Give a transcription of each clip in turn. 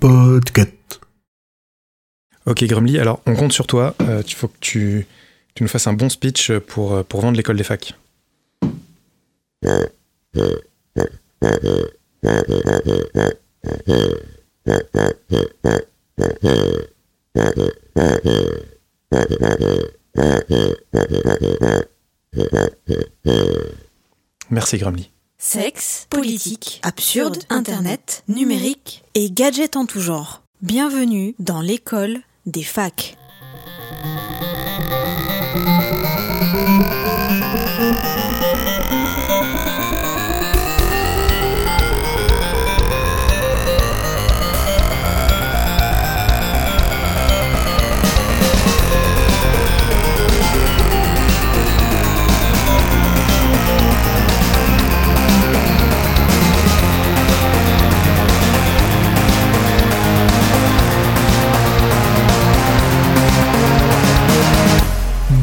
Podcast. Ok Grumly, alors on compte sur toi. Euh, Il faut que tu, tu nous fasses un bon speech pour, euh, pour vendre l'école des facs. Merci Grumly. Sexe, politique, absurde, internet, numérique et gadgets en tout genre. Bienvenue dans l'école des facs.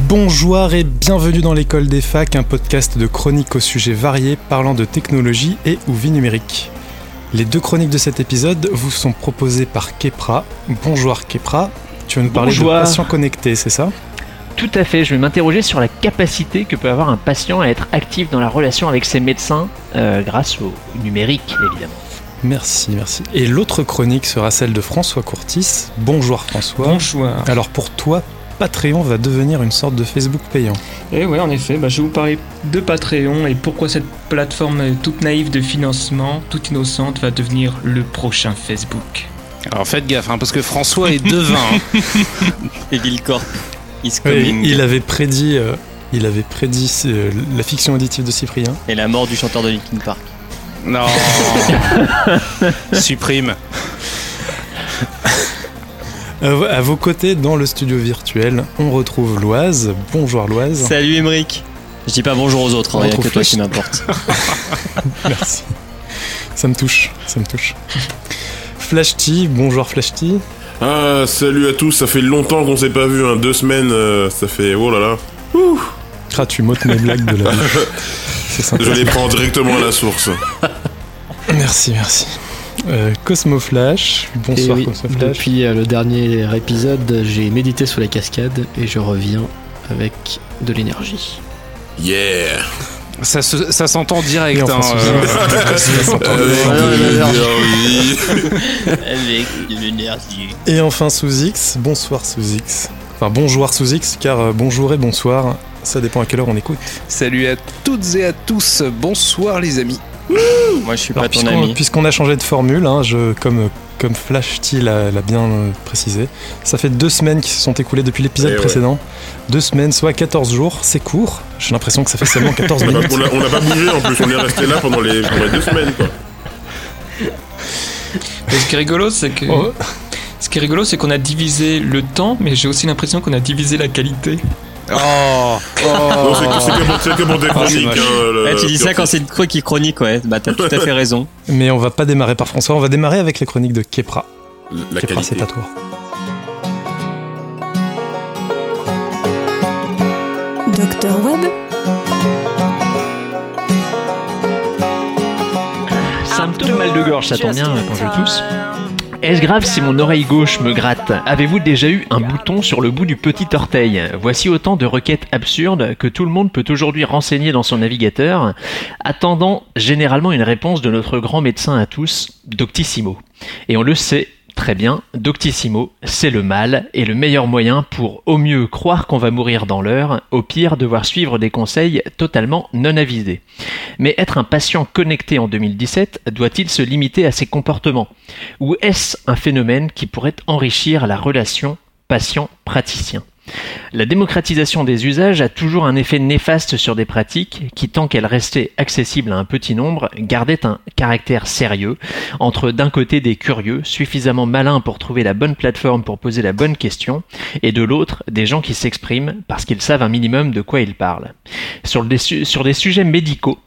Bonjour et bienvenue dans l'école des facs, un podcast de chroniques aux sujets variés parlant de technologie et ou vie numérique. Les deux chroniques de cet épisode vous sont proposées par Kepra. Bonjour Kepra, tu vas nous parler Bonjour. de patients connectés, c'est ça? Tout à fait, je vais m'interroger sur la capacité que peut avoir un patient à être actif dans la relation avec ses médecins euh, grâce au numérique, évidemment. Merci, merci. Et l'autre chronique sera celle de François Courtis. Bonjour François. Bonjour. Alors pour toi, Patreon va devenir une sorte de Facebook payant. Et ouais, en effet, bah, je vais vous parler de Patreon et pourquoi cette plateforme toute naïve de financement, toute innocente, va devenir le prochain Facebook. Alors faites gaffe, hein, parce que François est devin. hein. Et Gilcorp Oui, il avait prédit, euh, il avait prédit euh, la fiction auditive de Cyprien. Et la mort du chanteur de Linkin Park. Non. Supprime. Euh, à vos côtés, dans le studio virtuel, on retrouve Loise. Bonjour Loise. Salut Emeric Je dis pas bonjour aux autres, a retrouve que toi Flash. qui m'importe. Merci. Ça me touche, ça me touche. Flashty, bonjour Flashty. Ah, salut à tous, ça fait longtemps qu'on s'est pas vu, hein. deux semaines, euh, ça fait... Oh là là, Ah, tu m'ôtes mes blagues de la bouche. Je les prends directement à la source. Merci, merci. Euh, Cosmo Flash, Et bonsoir oui, Cosmo Flash. depuis euh, le dernier épisode, j'ai médité sous la cascade et je reviens avec de l'énergie. Yeah Ça, se- ça s'entend direct. hein, Sous-X. Avec l'énergie. Avec de l'énergie. Et enfin Sous-X, bonsoir Sous-X. Enfin bonjour Sous-X, car euh, bonjour et bonsoir, ça dépend à quelle heure on écoute. Salut à toutes et à tous. Bonsoir les amis. Moi je suis Alors, pas ton puisqu'on, ami. puisqu'on a changé de formule, hein, je, comme, comme Flashty l'a, l'a bien euh, précisé, ça fait deux semaines qui se sont écoulées depuis l'épisode Eh ouais. précédent. Deux semaines, soit 14 jours, c'est court. J'ai l'impression que ça fait seulement 14 On a- minutes. on a- on pas bougé en plus, on est resté là pendant les, pendant les deux semaines quoi. Et ce qui est rigolo, c'est que. Oh, Ce qui est rigolo, c'est qu'on a divisé le temps, mais j'ai aussi l'impression qu'on a divisé la qualité. Oh. Non, c'est que, c'est que pour, c'est que pour des chroniques. moche. hein, le- Ouais, tu dis ça quand c'est une chronique chronique, ouais. Bah t'as tout à fait raison. mais on va pas démarrer par François, on va démarrer avec les chroniques de Kepra. La Kepra, c'est à toi. Docteur Web, Symptômes mal de gorge, ça tombe bien, bonjour tous. Est-ce grave si mon oreille gauche me gratte Avez-vous déjà eu un bouton sur le bout du petit orteil Voici autant de requêtes absurdes que tout le monde peut aujourd'hui renseigner dans son navigateur, attendant généralement une réponse de notre grand médecin à tous, Doctissimo. Et on le sait très bien, Doctissimo, c'est le mal et le meilleur moyen pour au mieux croire qu'on va mourir dans l'heure, au pire devoir suivre des conseils totalement non avisés. Mais être un patient connecté en 2017 doit-il se limiter à ses comportements? Ou est-ce un phénomène qui pourrait enrichir la relation patient-praticien? La démocratisation des usages a toujours un effet néfaste sur des pratiques qui, tant qu'elles restaient accessibles à un petit nombre, gardaient un caractère sérieux entre d'un côté des curieux, suffisamment malins pour trouver la bonne plateforme pour poser la bonne question, et de l'autre des gens qui s'expriment parce qu'ils savent un minimum de quoi ils parlent. Sur des, sujets médicaux,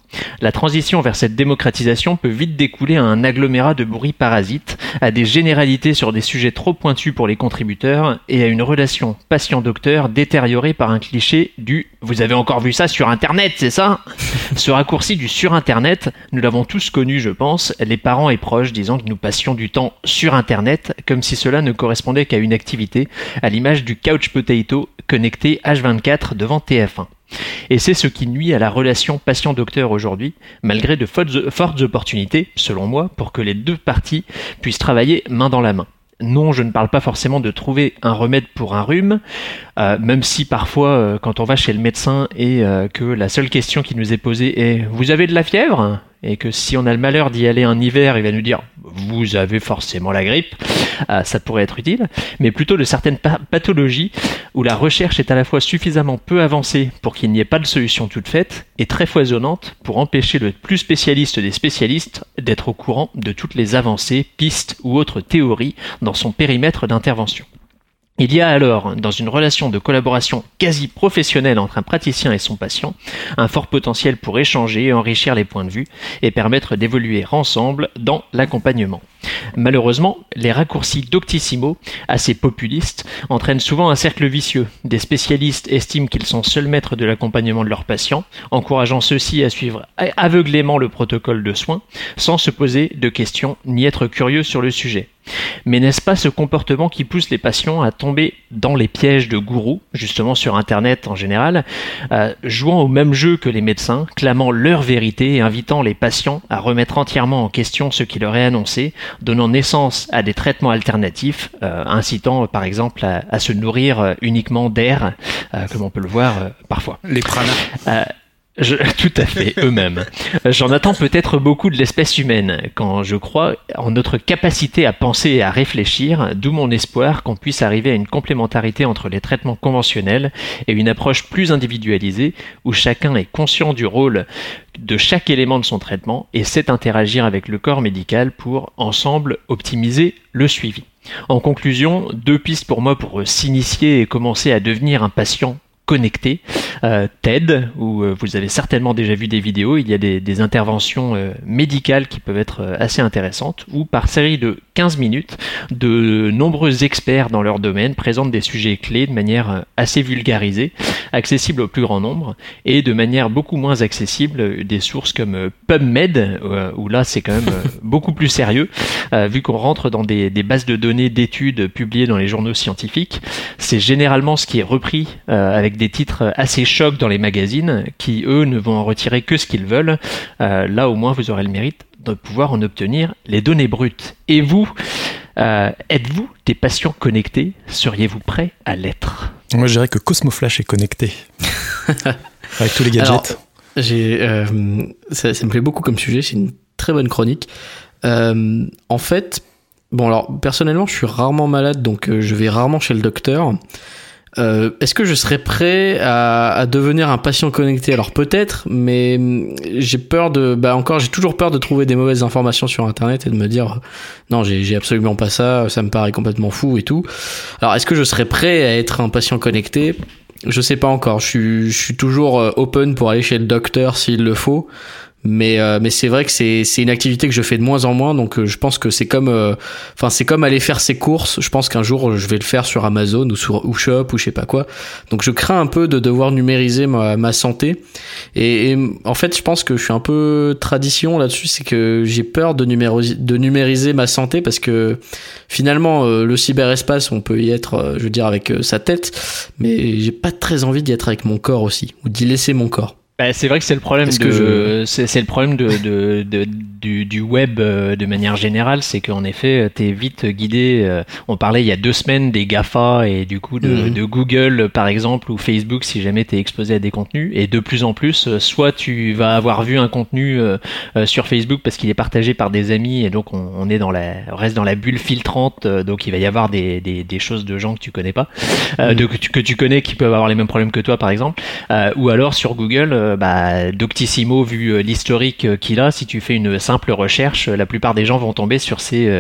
La transition vers cette démocratisation peut vite découler à un agglomérat de bruits parasites, à des généralités sur des sujets trop pointus pour les contributeurs et à une relation patient-docteur détériorée par un cliché du Vous avez encore vu ça sur Internet, c'est ça? Ce raccourci du sur Internet, nous l'avons tous connu, je pense, les parents et proches disant que nous passions du temps sur Internet comme si cela ne correspondait qu'à une activité, à l'image du couch potato connecté H24 devant TF1. Et c'est ce qui nuit à la relation patient-docteur aujourd'hui, malgré de fortes opportunités, selon moi, pour que les deux parties puissent travailler main dans la main. Non, je ne parle pas forcément de trouver un remède pour un rhume, euh, même si parfois, euh, quand on va chez le médecin et euh, que la seule question qui nous est posée est Vous avez de la fièvre? Et que si on a le malheur d'y aller un hiver, il va nous dire vous avez forcément la grippe, euh, ça pourrait être utile, mais plutôt de certaines pathologies où la recherche est à la fois suffisamment peu avancée pour qu'il n'y ait pas de solution toute faite et très foisonnante pour empêcher le plus spécialiste des spécialistes d'être au courant de toutes les avancées, pistes ou autres théories dans son périmètre d'intervention. Il y a alors, dans une relation de collaboration quasi professionnelle entre un praticien et son patient, un fort potentiel pour échanger et enrichir les points de vue et permettre d'évoluer ensemble dans l'accompagnement. Malheureusement, les raccourcis doctissimo, assez populistes, entraînent souvent un cercle vicieux. Des spécialistes estiment qu'ils sont seuls maîtres de l'accompagnement de leurs patients, encourageant ceux-ci à suivre aveuglément le protocole de soins, sans se poser de questions ni être curieux sur le sujet. Mais n'est-ce pas ce comportement qui pousse les patients à tomber dans les pièges de gourous, justement sur Internet en général, euh, jouant au même jeu que les médecins, clamant leur vérité et invitant les patients à remettre entièrement en question ce qui leur est annoncé, donnant naissance à des traitements alternatifs, euh, incitant par exemple à, se nourrir euh, uniquement d'air, comme on peut le voir parfois. Les pranas. Je, tout à fait, eux-mêmes. J'en attends peut-être beaucoup de l'espèce humaine, quand je crois en notre capacité à penser et à réfléchir, d'où mon espoir qu'on puisse arriver à une complémentarité entre les traitements conventionnels et une approche plus individualisée, où chacun est conscient du rôle de chaque élément de son traitement et sait interagir avec le corps médical pour, ensemble, optimiser le suivi. En conclusion, deux pistes pour moi pour s'initier et commencer à devenir un patient connecté. Euh, TED, où euh, vous avez certainement déjà vu des vidéos, il y a des, interventions euh, médicales qui peuvent être assez intéressantes, où par série de 15 minutes, de nombreux experts dans leur domaine présentent des sujets clés de manière assez vulgarisée, accessible au plus grand nombre, et de manière beaucoup moins accessible des sources comme PubMed, où là c'est quand même beaucoup plus sérieux, vu qu'on rentre dans des, des, bases de données d'études publiées dans les journaux scientifiques. C'est généralement ce qui est repris avec des titres assez chocs dans les magazines qui, eux, ne vont en retirer que ce qu'ils veulent. Euh, là, au moins, vous aurez le mérite de pouvoir en obtenir les données brutes. Et vous, euh, êtes-vous des patients connectés? Seriez-vous prêt à l'être? Moi, je dirais que Cosmoflash est connecté. Avec tous les gadgets. j'ai, euh, ça, me plaît beaucoup comme sujet, c'est une très bonne chronique. en fait, bon alors personnellement, je suis rarement malade, donc je vais rarement chez le docteur. Euh, Est-ce que je serais prêt à, à, devenir un patient connecté? Alors peut-être, mais hum, j'ai peur de, bah encore, j'ai toujours peur de trouver des mauvaises informations sur Internet et de me dire non, j'ai absolument pas ça, ça me paraît complètement fou et tout. Alors est-ce que je serais prêt à être un patient connecté? Je sais pas encore. Je suis, je suis toujours euh, open pour aller chez le docteur s'il le faut. Mais euh, mais c'est vrai que c'est c'est une activité que je fais de moins en moins donc euh, je pense que c'est comme euh, enfin c'est comme aller faire ses courses. Je pense qu'un jour je vais le faire sur Amazon ou sur ou Shop ou je sais pas quoi. Donc je crains un peu de devoir numériser ma, ma santé. Et, en fait je pense que je suis un peu tradition là-dessus c'est que j'ai peur de numériser de numériser ma santé parce que finalement le cyberespace on peut y être je veux dire avec sa tête mais j'ai pas très envie d'y être avec mon corps aussi ou d'y laisser mon corps bah, c'est vrai que c'est le problème de c'est le problème de, de, de, du, du web euh, de manière générale, c'est qu'en effet tu es vite guidé. Euh, on parlait il y a deux semaines des Gafa et du coup de, mhm. de Google par exemple ou Facebook si jamais tu es exposé à des contenus et de plus en plus euh, soit tu vas avoir vu un contenu sur Facebook parce qu'il est partagé par des amis et donc on, on est dans la on reste dans la bulle filtrante donc il va y avoir des, des, des choses de gens que tu connais pas, mhm. de, que, tu, que tu connais qui peuvent avoir les mêmes problèmes que toi par exemple ou alors sur Google euh, bah, Doctissimo, vu euh, l'historique euh, qu'il a, si tu fais une simple recherche, la plupart des gens vont tomber sur ces,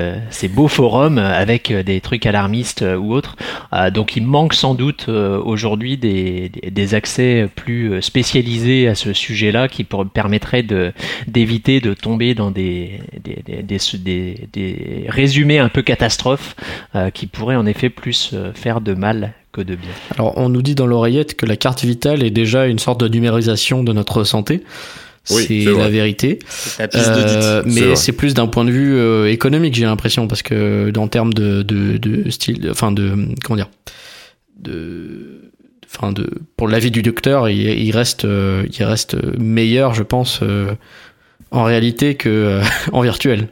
beaux forums avec des trucs alarmistes ou autres. Donc il manque sans doute aujourd'hui des, accès plus spécialisés à ce sujet-là qui permettraient d'éviter de tomber dans des résumés un peu catastrophes qui pourraient en effet plus faire de mal que de bien. Alors, on nous dit dans l'oreillette que la carte vitale est déjà une sorte de numérisation de notre santé. Oui, c'est vrai. la vérité. Euh, mais c'est plus d'un point de vue euh, économique, j'ai l'impression, parce que en termes de, de, de style, enfin de comment dire, de, enfin de, pour l'avis du docteur, il, il reste, euh, il reste meilleur, je pense, euh, en réalité que euh, en virtuel.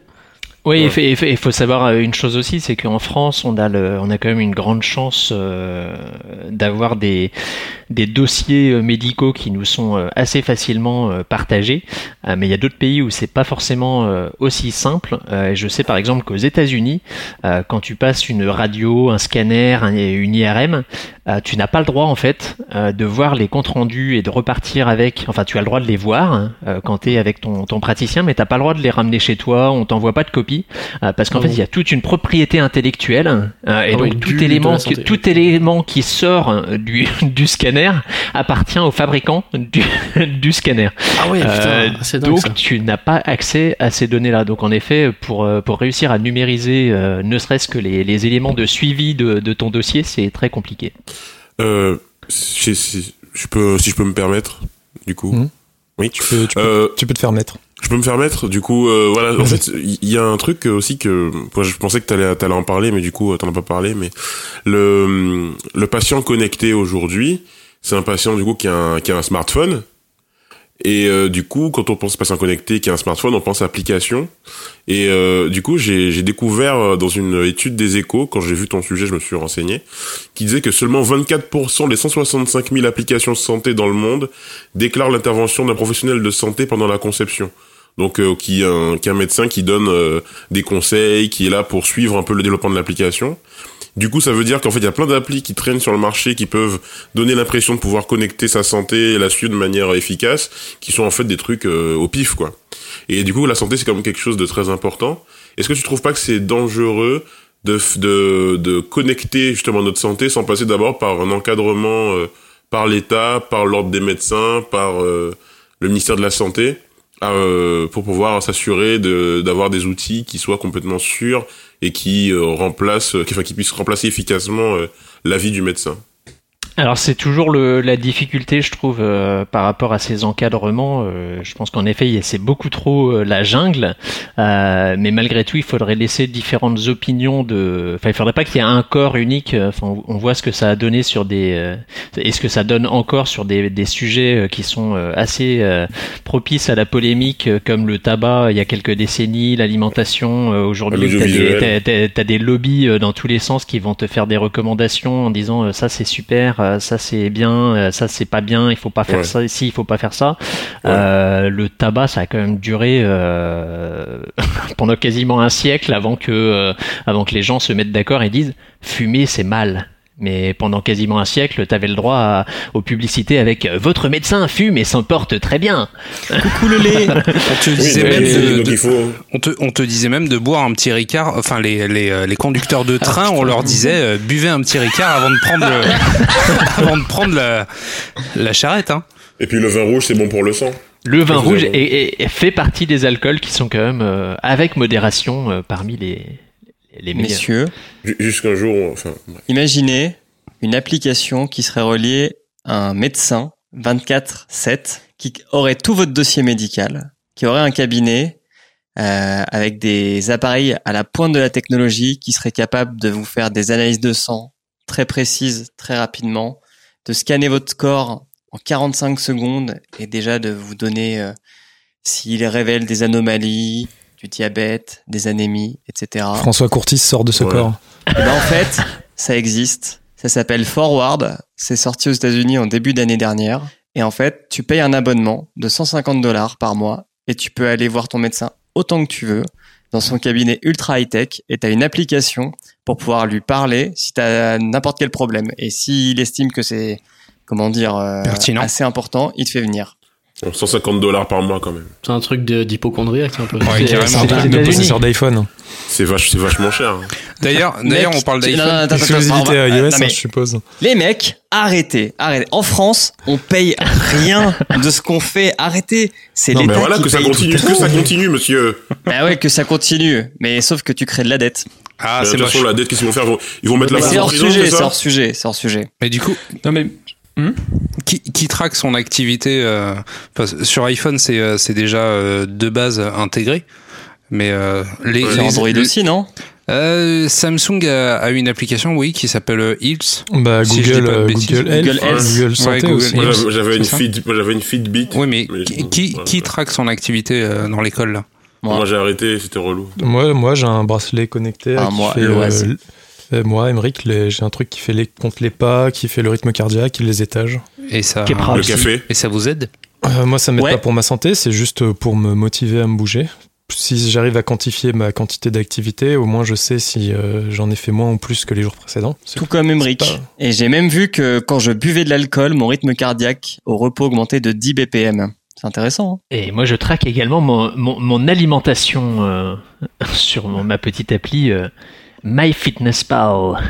Oui, il faut- savoir euh, une chose aussi, c'est qu'en France, on a, le, on a quand même une grande chance euh, d'avoir des, des dossiers euh, médicaux qui nous sont assez facilement euh, partagés. Euh, mais il y a d'autres pays où c'est pas forcément aussi simple. Je sais par exemple qu'aux États-Unis, quand tu passes une radio, un scanner, un- une IRM, tu n'as pas le droit en fait de voir les comptes rendus et de repartir avec. Enfin, tu as le droit de les voir hein, quand tu es avec ton, ton praticien, mais t'as pas le droit de les ramener chez toi. On t'envoie pas de copie euh, parce qu'en Ah fait, il y a toute une propriété intellectuelle euh, et Ah donc oui, tout du- élément, qui, santé. tout élément qui sort euh, du, du scanner appartient au fabricant du, du scanner. Ah Euh, c'est dingue donc ça. tu n'as pas accès à ces données-là. Donc en effet, pour, pour réussir à numériser euh, ne serait-ce que les, les éléments de suivi de, de ton dossier, c'est très compliqué. Euh, si, si, je peux, si je peux me permettre, du coup. Mhm. Oui. Tu peux, tu, peux, Euh, tu peux te faire mettre. Je peux me faire mettre, du coup, euh, voilà. En fait, il y a un truc aussi que, moi, je pensais que t'allais, t'allais en parler, mais du coup, t'en as pas parlé. Mais le, le patient connecté aujourd'hui, c'est un patient du coup qui a un, qui a un smartphone. Et euh, du coup, quand on pense patient connecté qui a un smartphone, on pense application. Et euh, du coup, j'ai j'ai découvert euh, dans une étude des échos, quand j'ai vu ton sujet, je me suis renseigné, qui disait que seulement 24% des 165 000 applications de santé dans le monde déclarent l'intervention d'un professionnel de santé pendant la conception. Donc, euh, qui un, qui un médecin qui donne euh, des conseils, qui est là pour suivre un peu le développement de l'application. Du coup, ça veut dire qu'en fait, il y a plein d'applis qui traînent sur le marché qui peuvent donner l'impression de pouvoir connecter sa santé et la suivre de manière efficace, qui sont en fait des trucs euh, au pif, quoi. Et du coup, la santé, c'est quand même quelque chose de très important. Est-ce que tu trouves pas que c'est dangereux de, de, de connecter justement notre santé sans passer d'abord par un encadrement euh, par l'État, par l'ordre des médecins, par euh, le ministère de la Santé, euh, pour pouvoir s'assurer de- d'avoir des outils qui soient complètement sûrs et qui euh, remplacent, qui, enfin, qui puissent remplacer efficacement euh, l'avis du médecin. Alors c'est toujours le, la difficulté, je trouve, euh, par rapport à ces encadrements. Euh, je pense qu'en effet, il- c'est beaucoup trop euh, la jungle, Euh, mais malgré tout, il faudrait laisser différentes opinions. De, enfin, il faudrait pas qu'il y ait un corps unique. Enfin, on- voit ce que ça a donné sur des, euh, et ce que ça donne encore sur des, des sujets qui sont euh, assez euh, propices à la polémique, comme le tabac il y a quelques décennies, l'alimentation euh, aujourd'hui. T'as des, des lobbies euh, dans tous les sens qui vont te faire des recommandations en disant ça c'est super, euh, ça c'est bien, euh, ça c'est pas bien, il faut pas faire Ouais. ça ici, il faut pas faire ça. Ouais. Euh, le tabac ça a quand même duré euh, pendant quasiment un siècle avant que euh, avant que les gens se mettent d'accord et disent fumer c'est mal. Mais pendant quasiment un siècle, tu avais le droit à- aux publicités avec euh, votre médecin fume et s'en porte très bien. Coucou le lait. On te disait Oui, même de, on te, on te disait même de boire un petit Ricard. Enfin, les, les, euh, les conducteurs de train, on leur disait euh, buvez un petit Ricard avant de prendre le, avant de prendre la, la charrette. Hein. Et puis le vin rouge, c'est bon pour le sang. Le vin rouge avez- est, est- fait partie des alcools qui sont quand même euh, avec modération euh, parmi les les. Messieurs, Ju- Jusqu'un jour, enfin, imaginez une application qui serait reliée à un médecin 24/7 qui aurait tout votre dossier médical, qui aurait un cabinet euh, avec des appareils à la pointe de la technologie qui seraient capables de vous faire des analyses de sang très précises, très rapidement, de scanner votre corps en 45 secondes et déjà de vous donner euh, s'il révèle des anomalies, du diabète, des anémies, etc. François Courtis sort de ce Ouais. corps. Eh ben, en fait, ça existe. Ça s'appelle Forward. C'est sorti aux États-Unis en début d'année dernière. Et en fait, tu payes un abonnement de 150 dollars par mois et tu peux aller voir ton médecin autant que tu veux dans son cabinet ultra high-tech et tu as une application pour pouvoir lui parler si tu as n'importe quel problème. Et s'il estime que c'est, comment dire, euh, Pertinent. assez important, il te fait venir. Bon, 150 dollars par mois quand même. C'est un truc d'hypochondriaque un peu. Ouais, C'est carrément. un truc de processeur d'iPhone. C'est vache, c'est vachement cher. hein. D'ailleurs, d'ailleurs, on parle d'iPhone. Exclusivité va- iOS, non, hein, mais je suppose. Les mecs, arrêtez, arrêtez. En France, on paye rien de ce qu'on fait. Arrêtez. C'est l'État mais voilà qui que ça continue, tout. que ça continue, monsieur. Bah ouais, que ça continue. Mais sauf que tu crées de la dette. Ah, c'est de toute moche. façon, la dette, qu'est-ce qu'ils vont faire? Ils vont- mettre la c'est en hors sujet, c'est hors sujet, c'est hors sujet. Mais du coup, Non mais qui, qui traque son activité euh, Sur iPhone, c'est euh, c'est déjà euh, de base intégré. Mais euh, les, les- Android les- aussi, non? Euh, Samsung a, a une application, oui, qui s'appelle Hills. Bah, Si Google. Google Health, Google Health. Google Ouais, Santé Google aussi. Health. Moi, Hills, j'avais- une feed, moi, j'avais une Fitbit. Oui, mais, Mais- qui, qui, ouais, qui ouais. traque son activité euh, dans l'école là? Moi. Moi, j'ai arrêté, c'était relou. Moi, moi j'ai un bracelet connecté Ah, qui moi, fait. Euh, moi, Emmerich, j'ai un truc qui fait les, compte les pas, qui fait le rythme cardiaque, les étages. Et ça, Kepra Le aussi. café. et ça vous aide? Euh, moi, ça m'aide Ouais. pas pour ma santé, c'est juste pour me motiver à me bouger. Si j'arrive à quantifier ma quantité d'activité, au moins je sais si euh, j'en ai fait moins ou plus que les jours précédents. Tout comme Emmerich. pas- Et j'ai même vu que quand je buvais de l'alcool, mon rythme cardiaque au repos augmentait de 10 BPM. C'est intéressant. hein Et moi, je traque également mon, mon, mon alimentation euh, sur mon- ma petite appli euh, MyFitnessPal.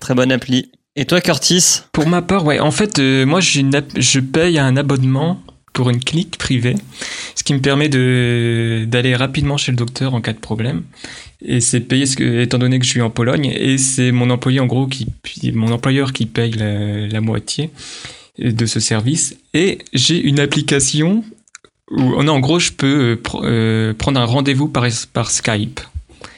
Très bonne appli. Et toi, Curtis? Pour ma part, ouais, en fait, euh, moi j'ai une app- je paye un abonnement pour une clinique privée, ce qui me permet de d'aller rapidement chez le docteur en cas de problème. Et c'est payé, ce que, étant donné que je suis en Pologne, et c'est mon employé en gros qui, mon employeur qui paye la, la moitié de ce service. Et j'ai une application où, non, en gros, je peux euh, pr- euh, prendre un rendez-vous par, par Skype.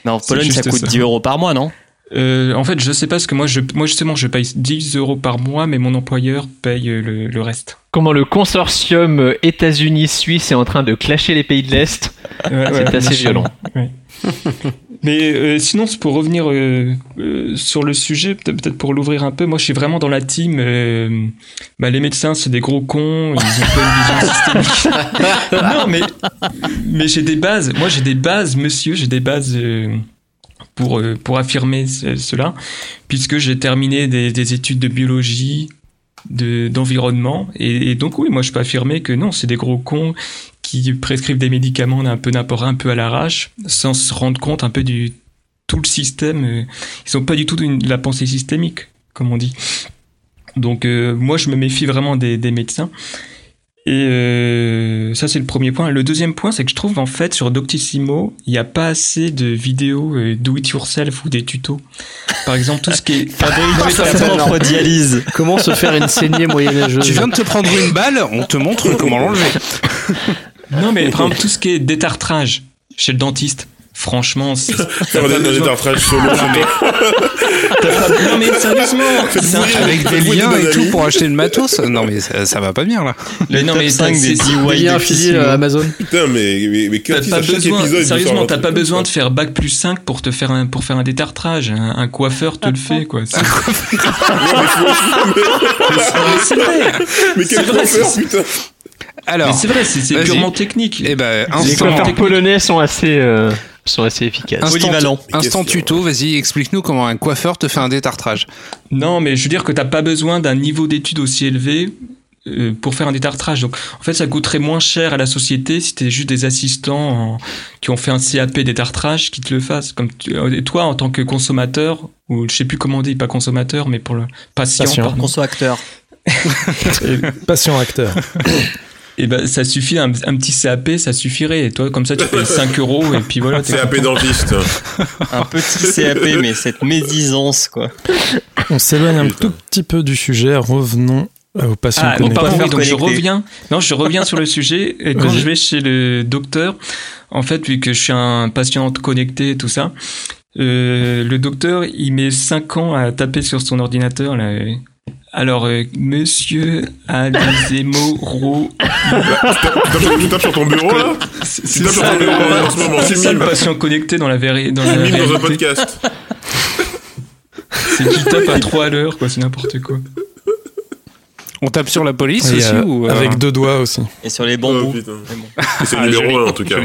Mais en Pologne, ça coûte ça. 10 euros par mois, non? Euh, en fait, je sais pas ce que moi, je, moi justement, je paye 10 euros par mois, mais mon employeur paye euh, le, le reste. Comment le consortium euh, États-Unis-Suisse est en train de clasher les pays de l'Est? Ouais, C'est ouais, assez violent. Ouais. Mais euh, sinon, c'est pour revenir euh, euh, sur le sujet, peut- peut-être pour l'ouvrir un peu, moi je suis vraiment dans la team. euh, bah, les médecins, c'est des gros cons, ils ont pas une vision systémique. non, mais, mais j'ai des bases. Moi j'ai des bases, monsieur, j'ai des bases pour, pour affirmer ce- cela, puisque j'ai terminé des, des études de biologie, de d'environnement, et, et donc oui, moi je peux affirmer que non, c'est des gros cons qui prescrivent des médicaments un peu n'importe un peu à l'arrache, sans se rendre compte un peu du tout le système. euh, Ils ont pas du tout une- de la pensée systémique, comme on dit. Donc euh, moi je me méfie vraiment des, des médecins. Et euh, ça c'est le premier point. Le deuxième point c'est que je trouve en fait sur Doctissimo il n'y a pas assez de vidéos euh, do it yourself ou des tutos. Par exemple tout ce qui est Fabrique dialyse. Comment se faire une saignée moyenâgeuse Tu viens de te prendre une balle, on te montre comment l'enlever. non mais par exemple tout ce qui est détartrage chez le dentiste. Franchement, c'est- Faire des, solo. non mais sérieusement, c'est un- Avec des liens et tout pour acheter le matos. Non mais ça, ça va pas bien là. Non, mais 5 c'est- des c'est- DIY Il y a un affilié Doctissimo. à Amazon. Putain, mais, mais, mais T'as Curtis, pas besoin, épisode, sérieusement, un t'as pas besoin de faire bac plus 5 pour te faire un, pour faire un détartrage. Un, un coiffeur te le fait, quoi. C'est c'est vrai. Mais quel C'est vrai, coiffeur, c'est- putain Alors, c'est vrai, c'est purement technique. eh ben, Les instant, coiffeurs polonais sont assez, euh, sont assez efficaces. instant, Polyvalent. instant tuto, vas-y, explique-nous comment un coiffeur te fait un détartrage. Non, mais je veux dire que t'as pas besoin d'un niveau d'études aussi élevé euh, pour faire un détartrage. Donc, en fait, ça coûterait moins cher à la société si t'es juste des assistants en- qui ont fait un CAP détartrage qui te le fassent. Comme tu- euh, et toi, en tant que consommateur, ou je sais plus comment on dit, pas consommateur, mais pour le patient, acteur. Patient acteur. Et ben, ça suffit, un, un petit CAP, ça suffirait. Et toi, comme ça, tu payes 5 euros et puis voilà. CAP content. dentiste. Un petit CAP, mais cette médisance, quoi. On s'éloigne un tout petit peu du sujet. Revenons euh, aux patients Ah, connectés. pardon, Pas oui, donc je reviens. Non, je reviens sur le sujet. Et quand je vais chez le docteur, en fait, vu que je suis un patient connecté et tout ça, euh, le docteur, il met 5 ans à taper sur son ordinateur, là. Alors, euh, monsieur a des hémorroïdes. Tu tapes- sur ton bureau, là C'est Tu tapes sur ça, ton bureau le- en ce moment, c'est ça le patient connecté dans la, véri- dans la dans un podcast. C'est qu'il tape à 3 à l'heure, quoi. C'est n'importe quoi. On tape sur la police Et, aussi euh, ou euh, Avec deux doigts aussi. Et sur les Oh, bambous. Et C'est Ah, le joli, numéro 1 en tout cas.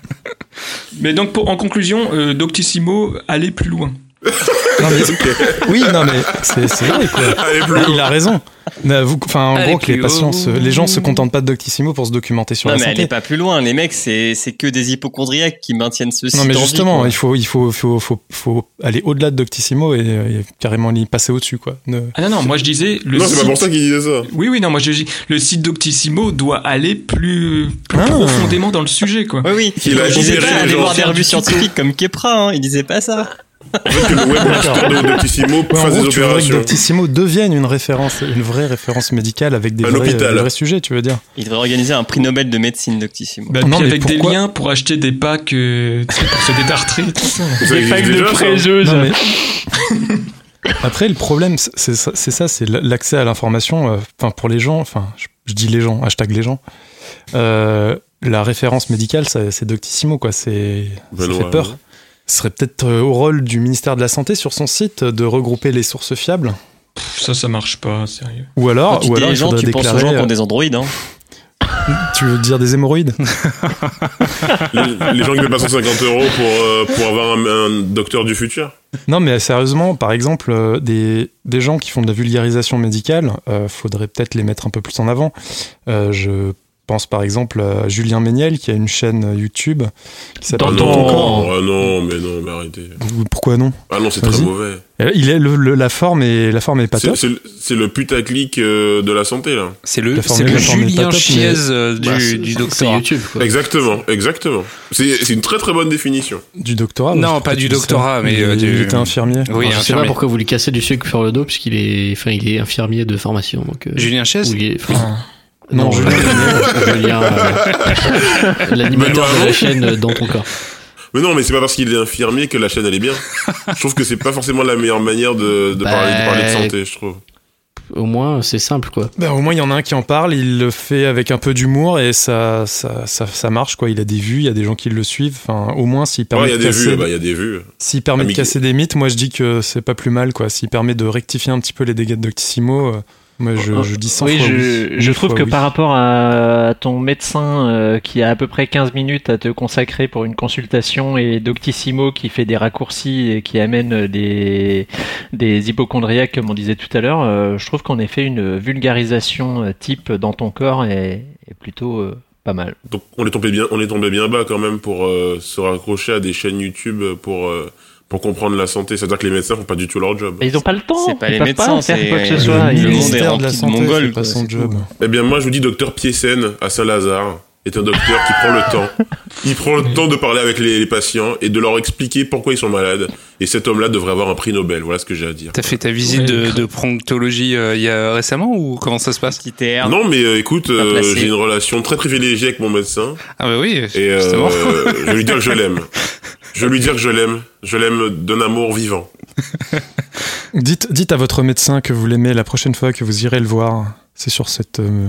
Mais donc, pour, en conclusion, euh, Doctissimo, allez plus loin. Non, mais- oui, non, mais c'est vrai, quoi. Allez, plus Il a raison. Mais vous- Enfin, en Allez, gros, que les patients, se- les gens se contentent pas de Doctissimo pour se documenter sur Non, la mais santé. allez pas plus loin. Les mecs, c'est que des hypochondriaques qui maintiennent ce site. Non, mais en vie, justement, quoi. il faut, il faut, faut, faut, faut aller au-delà de Doctissimo et, et carrément y passer au-dessus, quoi. Ne- Ah non, non, moi je disais. Le Non, c'est pas site- pour ça qu'il disait ça. Oui, oui, non, moi je dis. Le site Doctissimo doit aller plus, plus Ah. profondément dans le sujet, quoi. Oui, oui. Qu'il a il disait pas aller voir des revues scientifiques comme Kepra, hein. il disait pas ça. En fait, que le de Doctissimo Ouais, en fasse gros, des tu voudrais que opérations. Doctissimo devienne une référence, une vraie référence médicale avec des vrais, des vrais sujets, tu veux dire. Il devrait organiser un prix Nobel de médecine Doctissimo. Bah, Non, puis mais avec pourquoi des liens pour acheter des packs euh, pour se détartrer tout ça. Des packs de. Non, mais- Après, le problème, c'est ça, c'est l'accès à l'information. euh, Enfin, pour les gens, enfin, je, je dis les gens, hashtag les gens. euh, la référence médicale, c'est Doctissimo, quoi. C'est, ça fait peur. Ce serait peut-être euh, au rôle du ministère de la Santé sur son site de regrouper les sources fiables? Pff, Ça, ça marche pas, sérieux. Ou alors, Quand tu ou alors les il gens, faudrait tu penses aux déclarer. gens qui ont euh, des androïdes. Hein. Tu veux dire des hémorroïdes? Les, les gens qui paient pas 150 euros pour, euh, pour avoir un, un docteur du futur? Non, mais sérieusement, par exemple, euh, des, des gens qui font de la vulgarisation médicale, euh, faudrait peut-être les mettre un peu plus en avant. Euh, je pense par exemple à Julien Méniel qui a une chaîne YouTube qui s'appelle Ah Dans ton- corps. non, ah non, mais non, mais arrêtez. Ou- Pourquoi non Ah non, c'est très mauvais. Il est le, le- la forme est la forme est pas C'est top. c'est le- c'est le putaclic euh, de la santé, là. C'est le, La c'est formule- le Julien mais- Chiez euh, du, Bah, c'est- du doctorat. YouTube, quoi. Exactement, exactement. C'est une très très bonne définition. Du doctorat Non, pas du doctorat, mais, il, euh, il du- était infirmier. Oui, Alors, je sais pas infirmier. pourquoi vous lui cassez du sucre sur le dos, puisqu'il est, enfin, il est infirmier de formation. Donc, euh, Julien Chiez Non, non, Julien Julien, euh, l'animateur de la chaîne euh, dans ton corps. Mais non, mais c'est pas parce qu'il est infirmier que la chaîne elle est bien. je trouve que c'est pas forcément la meilleure manière de, de, Bah, parler, de parler de santé, je trouve. Au moins, c'est simple, quoi. Ben, au moins, il y en a un qui en parle, il le fait avec un peu d'humour et ça, ça, ça, ça marche, quoi. Il a des vues, il y a des gens qui le suivent. Enfin, au moins, s'il permet, il y a de, des casser, vues, bah, il y a des vues. s'il permet de casser des mythes, moi, je dis que c'est pas plus mal, quoi. S'il permet de rectifier un petit peu les dégâts de Doctissimo, euh, moi, je, je dis 100 oui, fois je, oui. je trouve que oui. par rapport à ton médecin euh, qui a à peu près 15 minutes à te consacrer pour une consultation et Doctissimo qui fait des raccourcis et qui amène des, des hypochondriaques comme on disait tout à l'heure, euh, je trouve qu'en effet une vulgarisation euh, type dans ton corps est, est plutôt euh, pas mal. Donc on est tombé bien, on est tombé bien bas quand même pour euh, se raccrocher à des chaînes YouTube pour euh, pour comprendre la santé. C'est-à-dire que les médecins font pas du tout leur job. Mais ils ont pas le temps, C'est pas ils les médecins, pas faire c'est- quoi que ce le soit. Le Ils- monde est de la de santé Mongols, pas son job. Eh bien moi je vous dis docteur Piécène à Saint-Lazare est un docteur qui prend le temps. Il prend le temps de parler avec les, les patients et de leur expliquer pourquoi ils sont malades. Et cet homme-là devrait avoir un prix Nobel. Voilà ce que j'ai à dire. T'as fait ta visite de, de pronctologie euh, il y a récemment ou comment ça se passe? Non, mais euh, écoute, euh, j'ai une relation très privilégiée avec mon médecin Ah bah oui, et euh, justement. je vais lui dire que je l'aime. Je vais lui dire que je l'aime. Je l'aime d'un amour vivant. Dites, dites à votre médecin que vous l'aimez la prochaine fois que vous irez le voir. C'est sur cette, euh,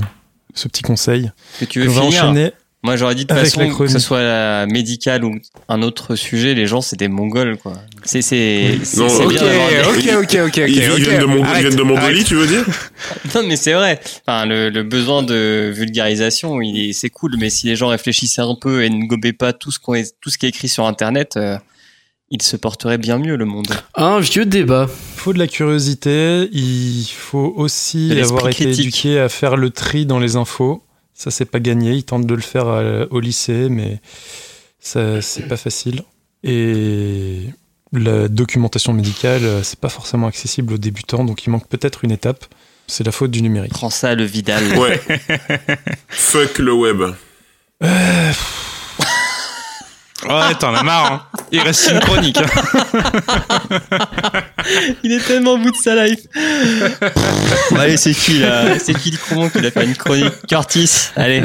ce petit conseil. Que tu veux On va finir enchaîner. Moi, j'aurais dit de toute façon, que ce soit la médicale ou un autre sujet, les gens, c'est des mongols, quoi. C'est, c'est, c'est, Non, c'est ok, bien d'avoir des- ok, ok, ok, ok. ils, viennent de, ils Arrête, viennent de Mongolie, arrête. tu veux dire Non, mais c'est vrai. Enfin, le, le besoin de vulgarisation, il est, c'est cool, mais si les gens réfléchissaient un peu et ne gobaient pas tout ce qu'on est, tout ce qui est écrit sur Internet, euh, il se porterait bien mieux, le monde. Un vieux débat. Il faut de la curiosité. Il faut aussi avoir été critique. éduqué à faire le tri dans les infos. Ça, c'est pas gagné. Ils tentent de le faire à- au lycée, mais ça, c'est pas facile. Et la documentation médicale, euh, c'est pas forcément accessible aux débutants, donc il manque peut-être une étape. C'est la faute du numérique. Prends ça, le Vidal. Ouais. Fuck le web. Ouais, t'en as marre. hein. Il reste une chronique. hein. Il est tellement au bout de sa life. Bon, allez, c'est qui, là? C'est qui, comment qui a fait une chronique? Curtis. Allez.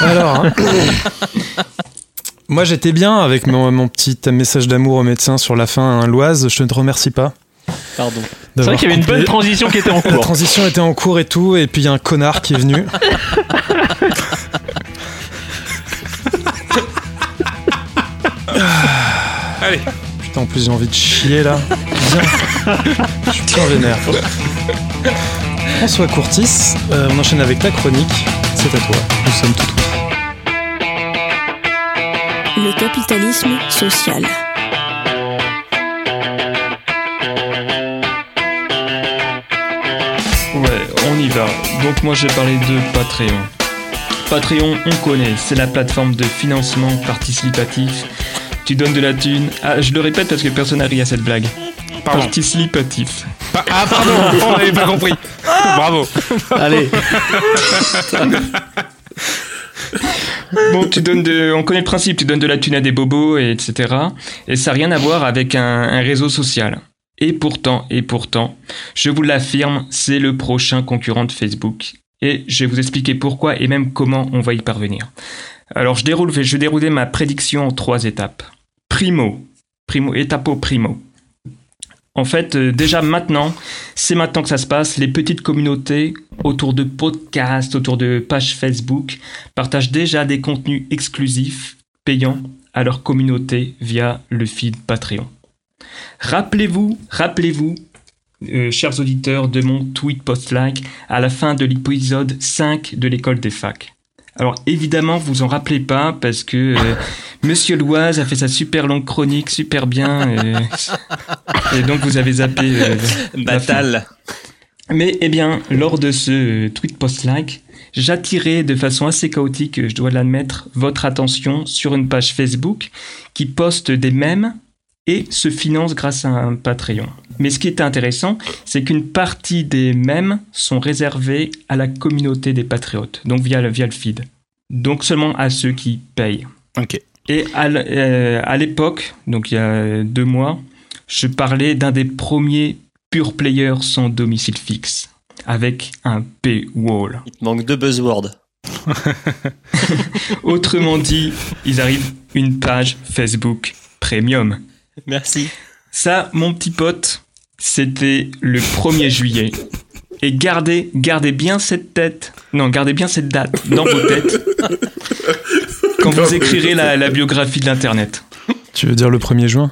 Alors, hein. moi j'étais bien avec mon, mon petit message d'amour au médecin sur la fin, hein, Loise. Je ne te remercie pas. Pardon. C'est vrai qu'il y avait une bonne transition qui était en La cours. transition était en cours et tout, et puis il y a un connard qui est venu. Ah. Allez. Putain, en plus j'ai envie de chier là. Bien. Je suis bien vénère. François Courtis, euh, on enchaîne avec ta chronique. C'est à toi. Nous sommes tout Le capitalisme social. Ouais, on y va. Donc moi j'ai parlé de Patreon. Patreon, on connaît, c'est la plateforme de financement participatif tu donnes de la thune. Ah, je le répète parce que personne n'a ri à cette blague. Pardon. Participatif. Pa- ah, pardon, on n'avait pas compris. Bravo. Allez, Bon, tu donnes de, on connaît le principe, tu donnes de la thune à des bobos, et etc. Et ça n'a rien à voir avec un, un réseau social. Et pourtant, et pourtant, je vous l'affirme, c'est le prochain concurrent de Facebook. Et je vais vous expliquer pourquoi et même comment on va y parvenir. Alors, je déroule, je vais dérouler ma prédiction en trois étapes. Primo, primo, étape primo. En fait, euh, déjà maintenant, c'est maintenant que ça se passe. Les petites communautés autour de podcasts, autour de pages Facebook, partagent déjà des contenus exclusifs, payants, à leur communauté via le feed Patreon. Rappelez-vous, rappelez-vous, euh, chers auditeurs, de mon tweet post-like à la fin de l'épisode 5 de l'école des facs. Alors évidemment, vous en rappelez pas parce que euh, Monsieur Loise a fait sa super longue chronique, super bien, euh, et donc vous avez zappé. euh. Batal. Mais eh bien, lors de ce euh, tweet post-like, j'attirais de façon assez chaotique, je dois l'admettre, votre attention sur une page Facebook qui poste des mèmes et se finance grâce à un Patreon. Mais ce qui est intéressant, c'est qu'une partie des mèmes sont réservés à la communauté des patriotes, donc via le, via le feed. Donc seulement à ceux qui payent. Ok. Et à euh, à l'époque, donc il y a deux mois, je parlais d'un des premiers pure players sans domicile fixe, avec un paywall. Il te manque deux buzzwords. Autrement dit, ils arrivent une page Facebook premium. Merci. Ça, mon petit pote, c'était le 1er juillet. Et gardez, gardez bien cette tête, non, gardez bien cette date dans vos têtes quand vous écrirez la, la biographie de l'Internet. Tu veux dire le 1er juin?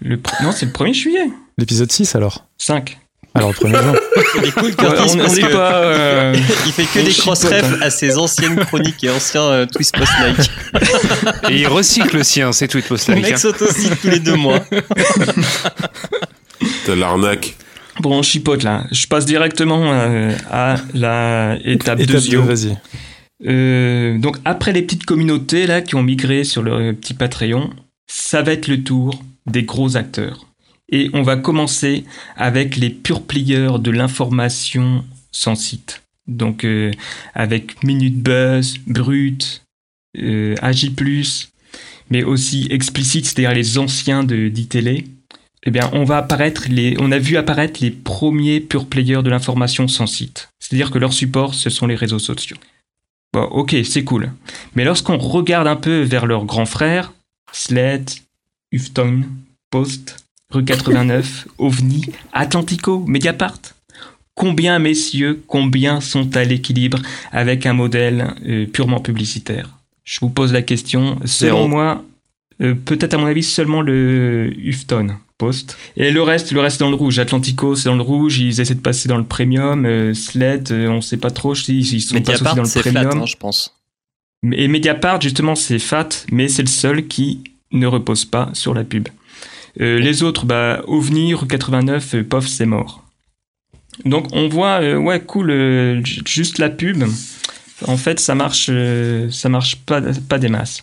Le, pr- non, c'est le 1er juillet. L'épisode 6 alors? 5. Alors le 1er juin. Il est cool, Ouais, Curtis, on parce n'est que pas. euh, il fait que on des cross-refs hein. à ses anciennes chroniques et anciens euh, twist post-like. Et il recycle aussi hein, ses tweets post Le like. mec s'autocite tous les deux mois. T'as l'arnaque. Bon, on chipote là. Je passe directement euh, à la étape, Étape 2 2, vas-y. Euh, donc après les petites communautés là qui ont migré sur le petit Patreon, ça va être le tour des gros acteurs. Et on va commencer avec les pure players de l'information sans site. Donc euh, avec Minute Buzz, Brut, euh, AJ+, mais aussi Explicit, c'est-à-dire les anciens de d'ITélé. Eh bien, on va apparaître les, on a vu apparaître les premiers pure players de l'information sans site. C'est-à-dire que leur support, ce sont les réseaux sociaux. Bon, ok, c'est cool. Mais lorsqu'on regarde un peu vers leurs grands frères, Sled, Ufton, Post, Rue 89, OVNI, Atlantico, Mediapart, combien, messieurs, combien sont à l'équilibre avec un modèle euh, purement publicitaire? Je vous pose la question. Selon Zéro. moi, euh, peut-être à mon avis seulement le Ufton. Post. Et le reste, le reste dans le rouge. Atlantico, c'est dans le rouge. Ils essaient de passer dans le premium. Euh, Sled, euh, on sait pas trop si ils sont passés dans le c'est flat, premium. hein, je pense. Et Mediapart, justement, c'est fat, mais c'est le seul qui ne repose pas sur la pub. Euh, les autres, bah, OVNI, Rue 89, euh, POF, c'est mort. Donc on voit, euh, ouais, cool, euh, juste la pub. En fait, ça marche, ça marche pas, pas des masses.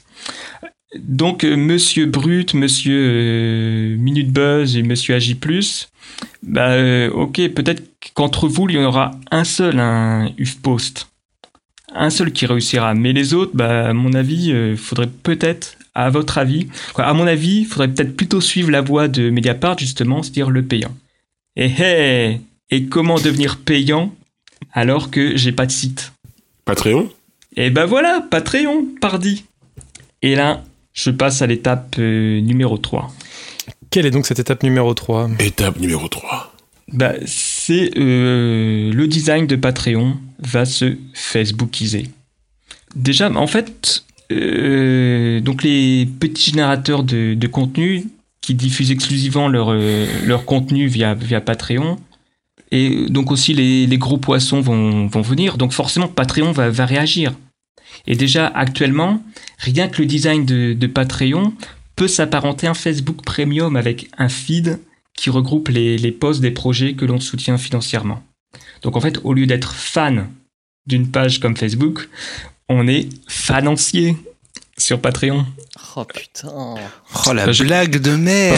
Donc Monsieur Brut, Monsieur Minute Buzz et Monsieur AJ+, bah, euh, ok, peut-être qu'entre vous, il y en aura un seul, un UFPost un seul qui réussira. Mais les autres, bah, à mon avis, euh, faudrait peut-être, à votre avis, quoi, à mon avis, il faudrait peut-être plutôt suivre la voie de Mediapart, justement, c'est-à-dire le payant. Et hey, et comment devenir payant alors que j'ai pas de site? Patreon? Et ben voilà, Patreon, pardi. Et là, je passe à l'étape euh, numéro 3. Quelle est donc cette étape numéro 3 Étape numéro 3. Bah, c'est euh, le design de Patreon va se Facebookiser. Déjà, en fait, euh, donc les petits générateurs de, contenu qui diffusent exclusivement leur, euh, leur contenu via, via Patreon, et donc aussi les, les gros poissons vont, vont venir, donc forcément Patreon va, va réagir. Et déjà, actuellement, rien que le design de, de Patreon peut s'apparenter à un Facebook Premium avec un feed qui regroupe les, les posts des projets que l'on soutient financièrement. Donc en fait, au lieu d'être fan d'une page comme Facebook, on est fanancier sur Patreon. Oh putain. Oh la Je- blague de merde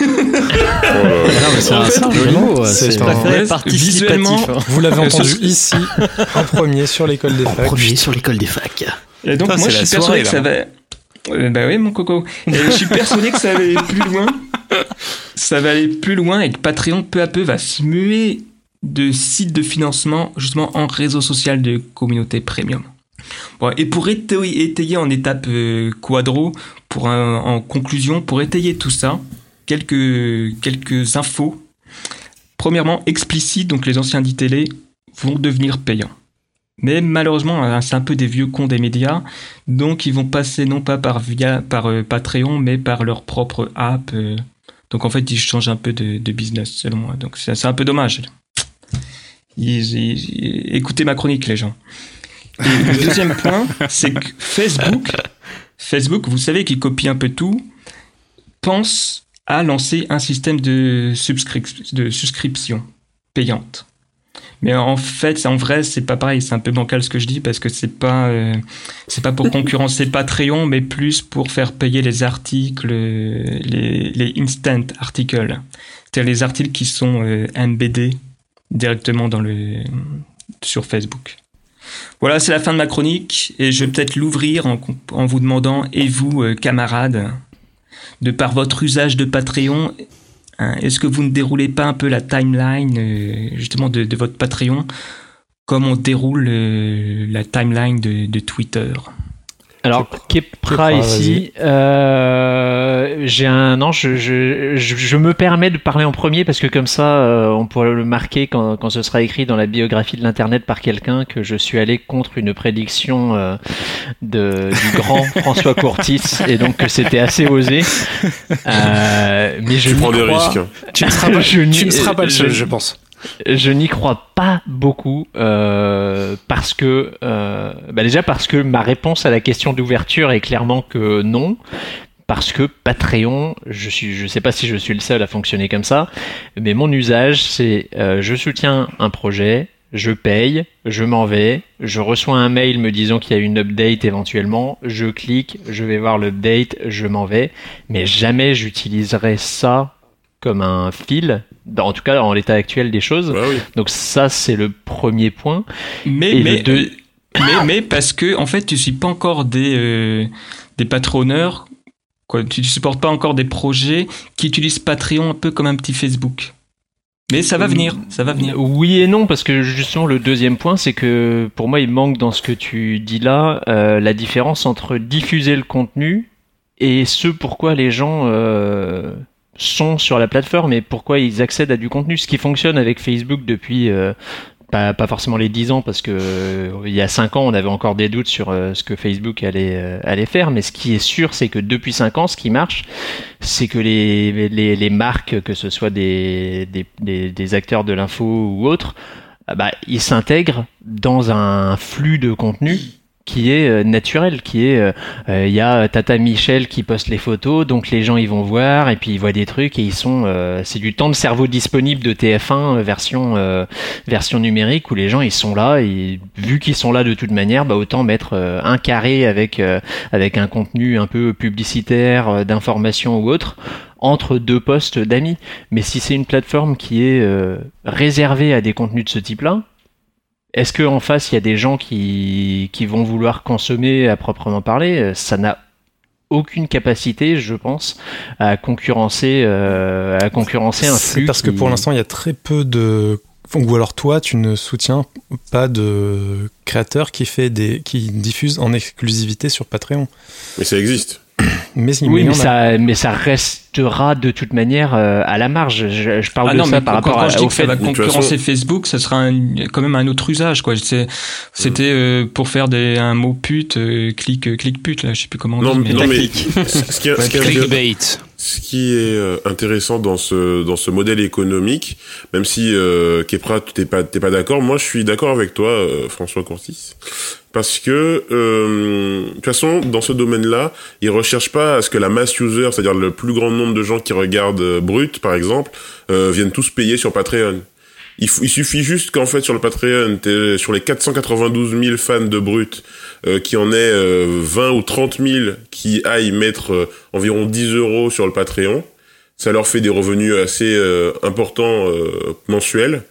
c'est un- c'est un participatif. visuellement, hein. Vous l'avez entendu ici, en premier sur l'école des En facs. premier sur l'école des facs. Et donc Putain, moi je suis persuadé soirée, que ça va. Euh, bah oui mon coco. Et je suis persuadé que ça va aller plus loin. Ça va aller plus loin et que Patreon peu à peu va se muer de site de financement justement en réseau social de communauté premium. Et pour étayer, en étape euh, quadro, pour en conclusion, pour étayer tout ça, quelques quelques infos. Premièrement, explicite, donc les anciens d'ITélé vont devenir payants. Mais malheureusement, hein, c'est un peu des vieux cons des médias, donc ils vont passer non pas par via par euh, Patreon, mais par leur propre app. euh. donc en fait, ils changent un peu de, business selon moi. Donc c'est un peu dommage. Écoutez ma chronique, les gens. Le deuxième point, c'est que Facebook, Facebook, vous savez qu'il copie un peu tout, pense à lancer un système de, de souscription payante. Mais en fait, en vrai, c'est pas pareil. C'est un peu bancal ce que je dis parce que c'est pas, euh, c'est pas pour concurrencer Patreon, mais plus pour faire payer les articles, les, instant articles, c'est-à-dire les articles qui sont euh, directement sur Facebook. Voilà, c'est la fin de ma chronique et je vais peut-être l'ouvrir en, vous demandant, et vous, euh, camarades, de par votre usage de Patreon, hein, est-ce que vous ne déroulez pas un peu la timeline euh, justement de, votre Patreon comme on déroule euh, la timeline de Twitter? Alors, Kepra Kepra, ici, euh, j'ai un non, je, je, je, je me permets de parler en premier parce que comme ça, euh, on pourra le marquer quand, quand ce sera écrit dans la biographie de l'internet par quelqu'un que je suis allé contre une prédiction euh, de, du grand François Courtis et donc que c'était assez osé. Euh, mais je Tu prends des crois- risques. Tu ne seras pas, Je n'y- tu ne seras pas le seul, je- je pense. Je n'y crois pas beaucoup euh, parce que euh, bah déjà parce que ma réponse à la question d'ouverture est clairement que non parce que Patreon, je suis, je sais pas si je suis le seul à fonctionner comme ça, mais mon usage c'est euh, je soutiens un projet, je paye, je m'en vais, je reçois un mail me disant qu'il y a une update éventuellement, je clique, je vais voir l'update, je m'en vais, mais jamais j'utiliserai ça comme un fil, en tout cas en l'état actuel des choses. Oui. Donc ça c'est le premier point. Mais, Et mais, le deux- mais, mais parce que, en fait, tu suis pas encore des, euh, des patronneurs, quoi. Tu supportes pas encore des projets qui utilisent Patreon un peu comme un petit Facebook. Mais ça va venir, ça va venir. Oui et non, parce que justement le deuxième point, c'est que pour moi il manque dans ce que tu dis là euh, la différence entre diffuser le contenu et ce pourquoi les gens euh, sont sur la plateforme et pourquoi ils accèdent à du contenu. Ce qui fonctionne avec Facebook depuis euh, pas, forcément les 10 ans, parce que euh, il y a 5 ans on avait encore des doutes sur euh, ce que Facebook allait, allait faire, mais ce qui est sûr, c'est que depuis 5 ans, ce qui marche, c'est que les, les, les marques, que ce soit des, des, des, des acteurs de l'info ou autres, ah bah, ils s'intègrent dans un flux de contenu qui est euh, naturel, qui est, euh, euh, il y a Tata Michel qui poste les photos, donc les gens ils vont voir et puis ils voient des trucs et ils sont, euh, c'est du temps de cerveau disponible de TF1 euh, version euh, version numérique où les gens ils sont là et vu qu'ils sont là de toute manière, bah autant mettre euh, un carré avec euh, avec un contenu un peu publicitaire, euh, d'information ou autre entre deux postes d'amis. Mais si c'est une plateforme qui est euh, réservée à des contenus de ce type-là, est-ce qu'en face il y a des gens qui, qui vont vouloir consommer à proprement parler? Ça n'a aucune capacité, je pense, à concurrencer, euh, à concurrencer un C'est flux. parce que pour l'instant, il y a très peu de. Ou alors toi, tu ne soutiens pas de créateur qui fait des, qui diffuse en exclusivité sur Patreon. Mais ça existe. Mais, Oui, mais ça, mais ça restera de toute manière euh, à la marge. Je, je parle Ah de non, ça mais par quand, rapport quand à, dis au que ça fait. va de toute concurrencer façon- Facebook, ça sera un- quand même un autre usage, quoi. C'est- C'était euh, pour faire des, un mot pute, euh, clic, euh, clic pute, là, je sais plus comment on Non, dit. mais, mais- non, mais ce qui est, ce qui est- Clickbait. Ce qui est euh, intéressant dans ce dans ce modèle économique, même si euh, Kepra t'es pas t'es pas d'accord, moi je suis d'accord avec toi, euh, François Courtis, parce que euh, de toute façon dans ce domaine-là, ils recherchent pas à ce que la mass user, c'est-à-dire le plus grand nombre de gens qui regardent euh, Brut par exemple, euh, viennent tous payer sur Patreon. Il, il suffit juste qu'en fait sur le Patreon, sur les 492 000 fans de Brut, euh, qui en ait 20 ou 30 000 qui aillent mettre environ 10 euros sur le Patreon. Ça leur fait des revenus assez importants mensuels.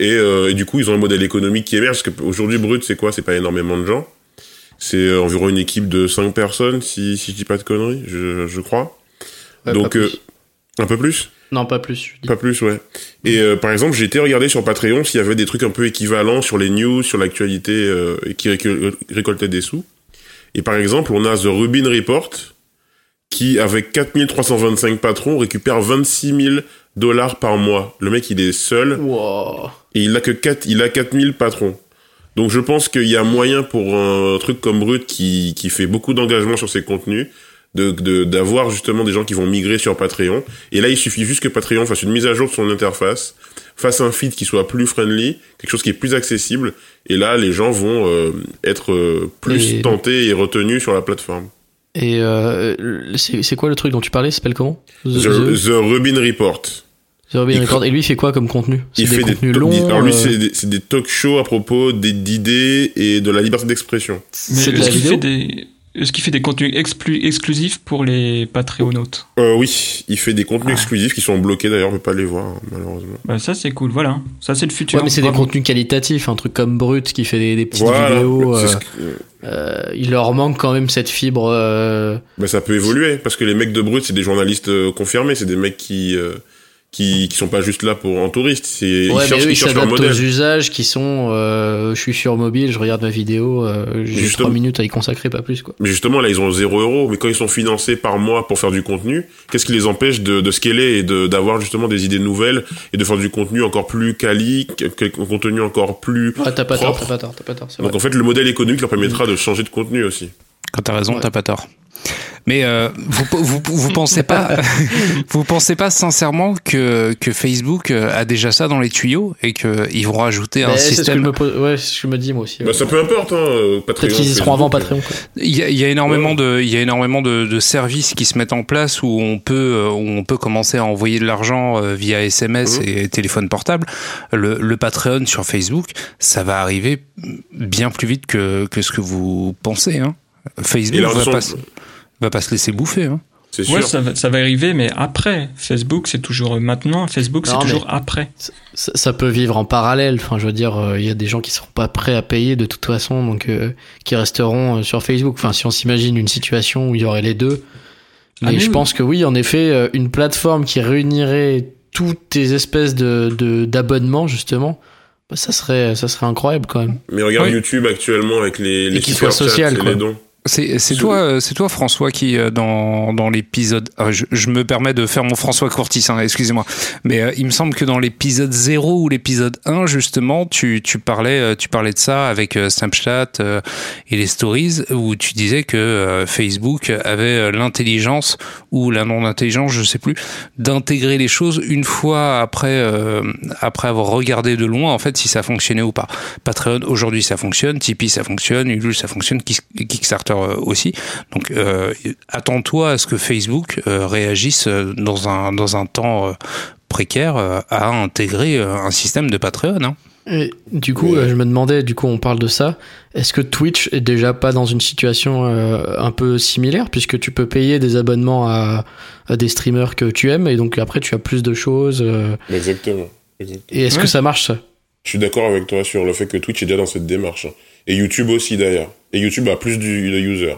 Et, et, du coup, ils ont un modèle économique qui émerge. Parce qu'aujourd'hui, Brut, c'est quoi? C'est pas énormément de gens. C'est environ une équipe de 5 personnes, si, si je dis pas de conneries, je, je crois. Donc, euh, un peu plus? Non, pas plus. Pas plus, ouais. Et euh, par exemple, j'ai été regarder sur Patreon s'il y avait des trucs un peu équivalents sur les news, sur l'actualité, euh, qui récoltaient des sous. Et par exemple, on a The Rubin Report, qui, avec 4325 patrons, récupère 26 000 dollars par mois. Le mec, il est seul. Et il a que 4, il a 4000 patrons. Donc je pense qu'il y a moyen pour un truc comme Brut qui, qui fait beaucoup d'engagement sur ses contenus, de d'avoir justement des gens qui vont migrer sur Patreon. Et là, il suffit juste que Patreon fasse une mise à jour de son interface, fasse un feed qui soit plus friendly, quelque chose qui est plus accessible. Et là, les gens vont euh, être euh, plus tentés et retenus sur la plateforme. Et euh, c'est quoi le truc dont tu parlais? S'appelle comment? The, The, Rubin Report. The Rubin Report. Et lui, il fait quoi comme contenu? Il fait des longs. Alors lui, c'est des, des talk shows à propos d'idées et de la liberté d'expression. C'est de la vidéo. Fait des est-ce qu'il fait des contenus exclusifs pour les Patreonautes euh, Oui, il fait des contenus ah. exclusifs qui sont bloqués d'ailleurs, on peut pas les voir malheureusement. Bah, ça c'est cool, voilà. Ça c'est le futur. Ouais, mais c'est des contenus qualitatifs, un truc comme Brut qui fait des, des petites vidéos. Euh, euh, il leur manque quand même cette fibre. Euh... Bah, ça peut évoluer parce que les mecs de Brut c'est des journalistes euh, confirmés, c'est des mecs qui qui qui sont pas juste là pour en touriste c'est ouais, ils cherchent, mais eux, ils s'adaptent aux usages qui sont euh, je suis sur mobile je regarde ma vidéo euh, j'ai trois minutes à y consacrer pas plus quoi. Mais justement là ils ont zéro euro mais quand ils sont financés par mois pour faire du contenu qu'est-ce qui les empêche de, de scaler et de d'avoir justement des idées nouvelles et de faire du contenu encore plus quali un contenu encore plus ah, t'as pas tort t'as pas tort t'as pas tort donc en fait le modèle économique leur permettra de changer de contenu aussi. Quand t'as raison t'as pas tort mais euh, vous, vous, vous pensez pas, vous pensez pas sincèrement que, que Facebook euh, a déjà ça dans les tuyaux et qu'ils vont rajouter un système. Ce que je me, ouais, ce que je me dis moi aussi. Bah, ça peut importe, hein, Peut-être qu'ils y seront avant Patreon. Il y, a, il y a énormément de, il y a énormément de, de, services qui se mettent en place où on peut, euh, où on peut commencer à envoyer de l'argent via SMS mmh. et téléphone portable. Le, le Patreon sur Facebook, ça va arriver bien plus vite que, que ce que vous pensez. Hein. Facebook va pas va pas se laisser bouffer. Hein. C'est sûr. Ouais, ça va, ça va, arriver, mais après. Facebook, c'est toujours maintenant. Facebook, c'est toujours après. Ça, ça, peut vivre en parallèle. Enfin, je veux dire, euh, il y a des gens qui seront pas prêts à payer de toute façon, donc euh, qui resteront euh, sur Facebook. Enfin, si on s'imagine une situation où il y aurait les deux. Ah, mais je pense que oui, en effet, une plateforme qui réunirait toutes les espèces de d'abonnements justement. Bah, ça serait ça serait incroyable quand même. Mais regarde YouTube actuellement avec les les, et soit social, et les dons. C'est toi, euh, c'est toi François qui euh, dans, dans l'épisode. Ah, je, je, me permets de faire mon François Courtis, hein, excusez-moi. Mais euh, il me semble que dans l'épisode 0 ou l'épisode 1 justement, tu, tu parlais tu parlais de ça avec Snapchat et les stories où tu disais que Facebook avait l'intelligence ou la non intelligence, je sais plus, d'intégrer les choses une fois après après avoir regardé de loin en fait si ça fonctionnait ou pas. Patreon aujourd'hui ça fonctionne, Tipeee ça fonctionne, Ulule ça fonctionne, Kickstarter euh, aussi. Donc euh, attends-toi à ce que Facebook euh, réagisse dans un, dans un temps précaire à intégrer un système de Patreon. Hein. Et du coup, je me demandais, du coup, on parle de ça. Est-ce que Twitch est déjà pas dans une situation un peu similaire, puisque tu peux payer des abonnements à, des streamers que tu aimes, et donc après tu as plus de choses. Les Et est-ce que ça marche ça? Je suis d'accord avec toi sur le fait que Twitch est déjà dans cette démarche. Et YouTube aussi d'ailleurs. Et YouTube a plus du, de users.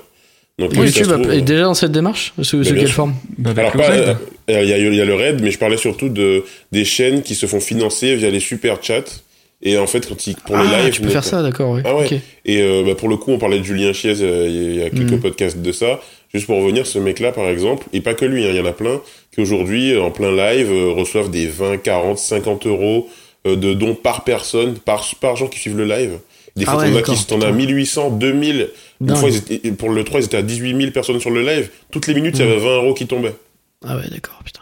Donc, YouTube est déjà dans cette démarche Sous, quelle forme bah, Alors, euh, il y, a, y a le raid, mais je parlais surtout de, des chaînes qui se font financer via les super chats. Et en fait, quand ils, pour les ah, lives. Tu peux faire ça, d'accord, Ah ouais. Et euh, bah, pour le coup, on parlait de Julien Chiez, euh, il y a quelques mm. podcasts de ça. Juste pour revenir, ce mec-là, par exemple, et pas que lui, hein, il y en a plein, qui aujourd'hui, en plein live, reçoivent des 20, 40, 50 euros de dons par personne, par, par gens qui suivent le live. Des ah fois, t'en as 1800, 2000. Une fois, pour le 3, ils étaient à 18 000 personnes sur le live. Toutes les minutes, il y avait 20 hmm. euros qui tombaient. Ah ouais, d'accord, putain.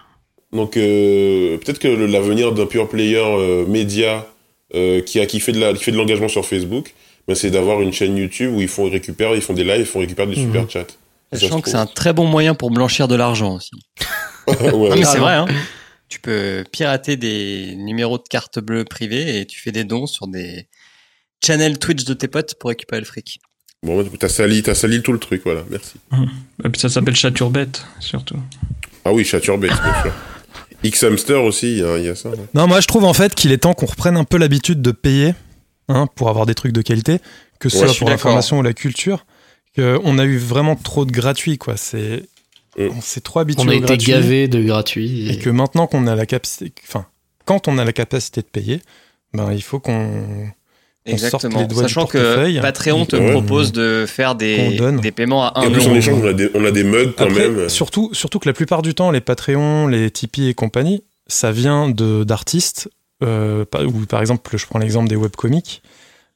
Donc, euh, peut-être que l'avenir d'un pure player euh, média euh, qui, a, qui fait de l'engagement sur Facebook, ben, c'est d'avoir une chaîne YouTube où ils font récupérer, ils font des lives, ils font récupérer des hmm. super chats. Sachant que c'est un très bon moyen pour blanchir de l'argent aussi. ouais, mais c'est vrai, hein. Tu peux pirater des numéros de carte bleue privés et tu fais des dons sur des channels Twitch de tes potes pour récupérer le fric. Bon, t'as sali, t'as sali tout le truc, voilà, merci. Et puis ça s'appelle chaturbette, surtout. Ah oui, chaturbette, bien sûr. X-Hamster aussi, hein, il y a ça. ouais. Non, moi je trouve en fait qu'il est temps qu'on reprenne un peu l'habitude de payer hein, pour avoir des trucs de qualité, que ce Ouais, soit pour l'information ou la culture. Que on a eu vraiment trop de gratuit, quoi. C'est Mm. on s'est trop habitué On a été gavé de gratuit. Et que maintenant qu'on a la capacité, enfin, quand on a la capacité de payer, ben il faut qu'on Exactement. les Sachant que. Patreon te Ouais. propose de faire des, des paiements à Et 1 en plus, en euro. échange, on a des, on a des mugs quand Après, même. surtout, surtout que la plupart du temps, les Patreons, les Tipeee et compagnie, ça vient de d'artistes. euh, par- ou par exemple, je prends l'exemple des webcomics,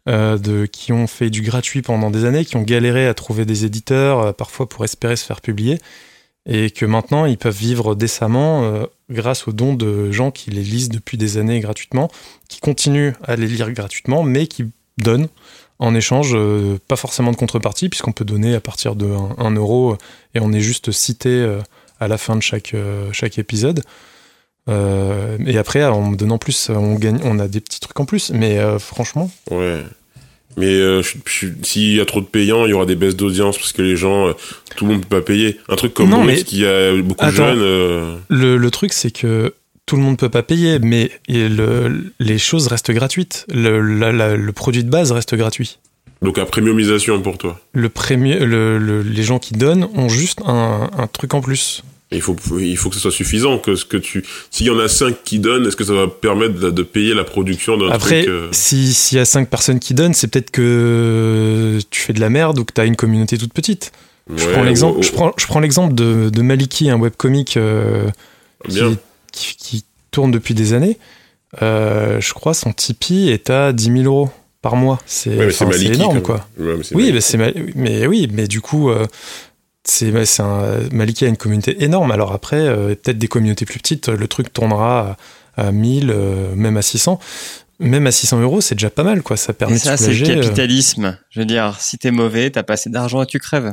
euh, de qui ont fait du gratuit pendant des années, qui ont galéré à trouver des éditeurs, euh, parfois pour espérer se faire publier, et que maintenant ils peuvent vivre décemment euh, grâce aux dons de gens qui les lisent depuis des années gratuitement, qui continuent à les lire gratuitement, mais qui donnent en échange, euh, pas forcément de contrepartie, puisqu'on peut donner à partir de 1 euro, et on est juste cité euh, à la fin de chaque, euh, chaque épisode. Euh, et après, en donnant plus, on, gagne, on a des petits trucs en plus, mais euh, franchement. Mais euh, s'il y a trop de payants, il y aura des baisses d'audience parce que les gens, euh, tout le monde peut pas payer. Un truc comme Non, mais- qui a beaucoup de jeunes. euh, le, le truc c'est que tout le monde peut pas payer, mais le- les choses restent gratuites. Le, la- la- le produit de base reste gratuit. donc à premiumisation pour toi. Le- les gens qui donnent ont juste un, un truc en plus. Il faut, il faut que ce soit suffisant. Que ce que tu, s'il y en a cinq qui donnent, est-ce que ça va permettre de, de payer la production d'un Après, truc euh, si- s'il y a cinq personnes qui donnent, c'est peut-être que tu fais de la merde ou que tu as une communauté toute petite. je, prends l'exemple, je, prends, je prends l'exemple de, de Maliki, un webcomic euh, qui, Bien. qui, qui tourne depuis des années. Euh, je crois son Tipeee est à 10 000 euros par mois. C'est Ouais, énorme, quoi. Ouais, mais Oui, Maliki. mais, c'est Ma- mais oui, mais du coup, c'est Maliki a une communauté énorme. Alors après, euh, peut-être des communautés plus petites, le truc tournera à, à 1000, euh, même à 600. Même à 600 euros, c'est déjà pas mal, quoi. Ça permet Et ça, de c'est le euh, capitalisme. Je veux dire, si t'es mauvais, t'as pas assez d'argent et tu crèves.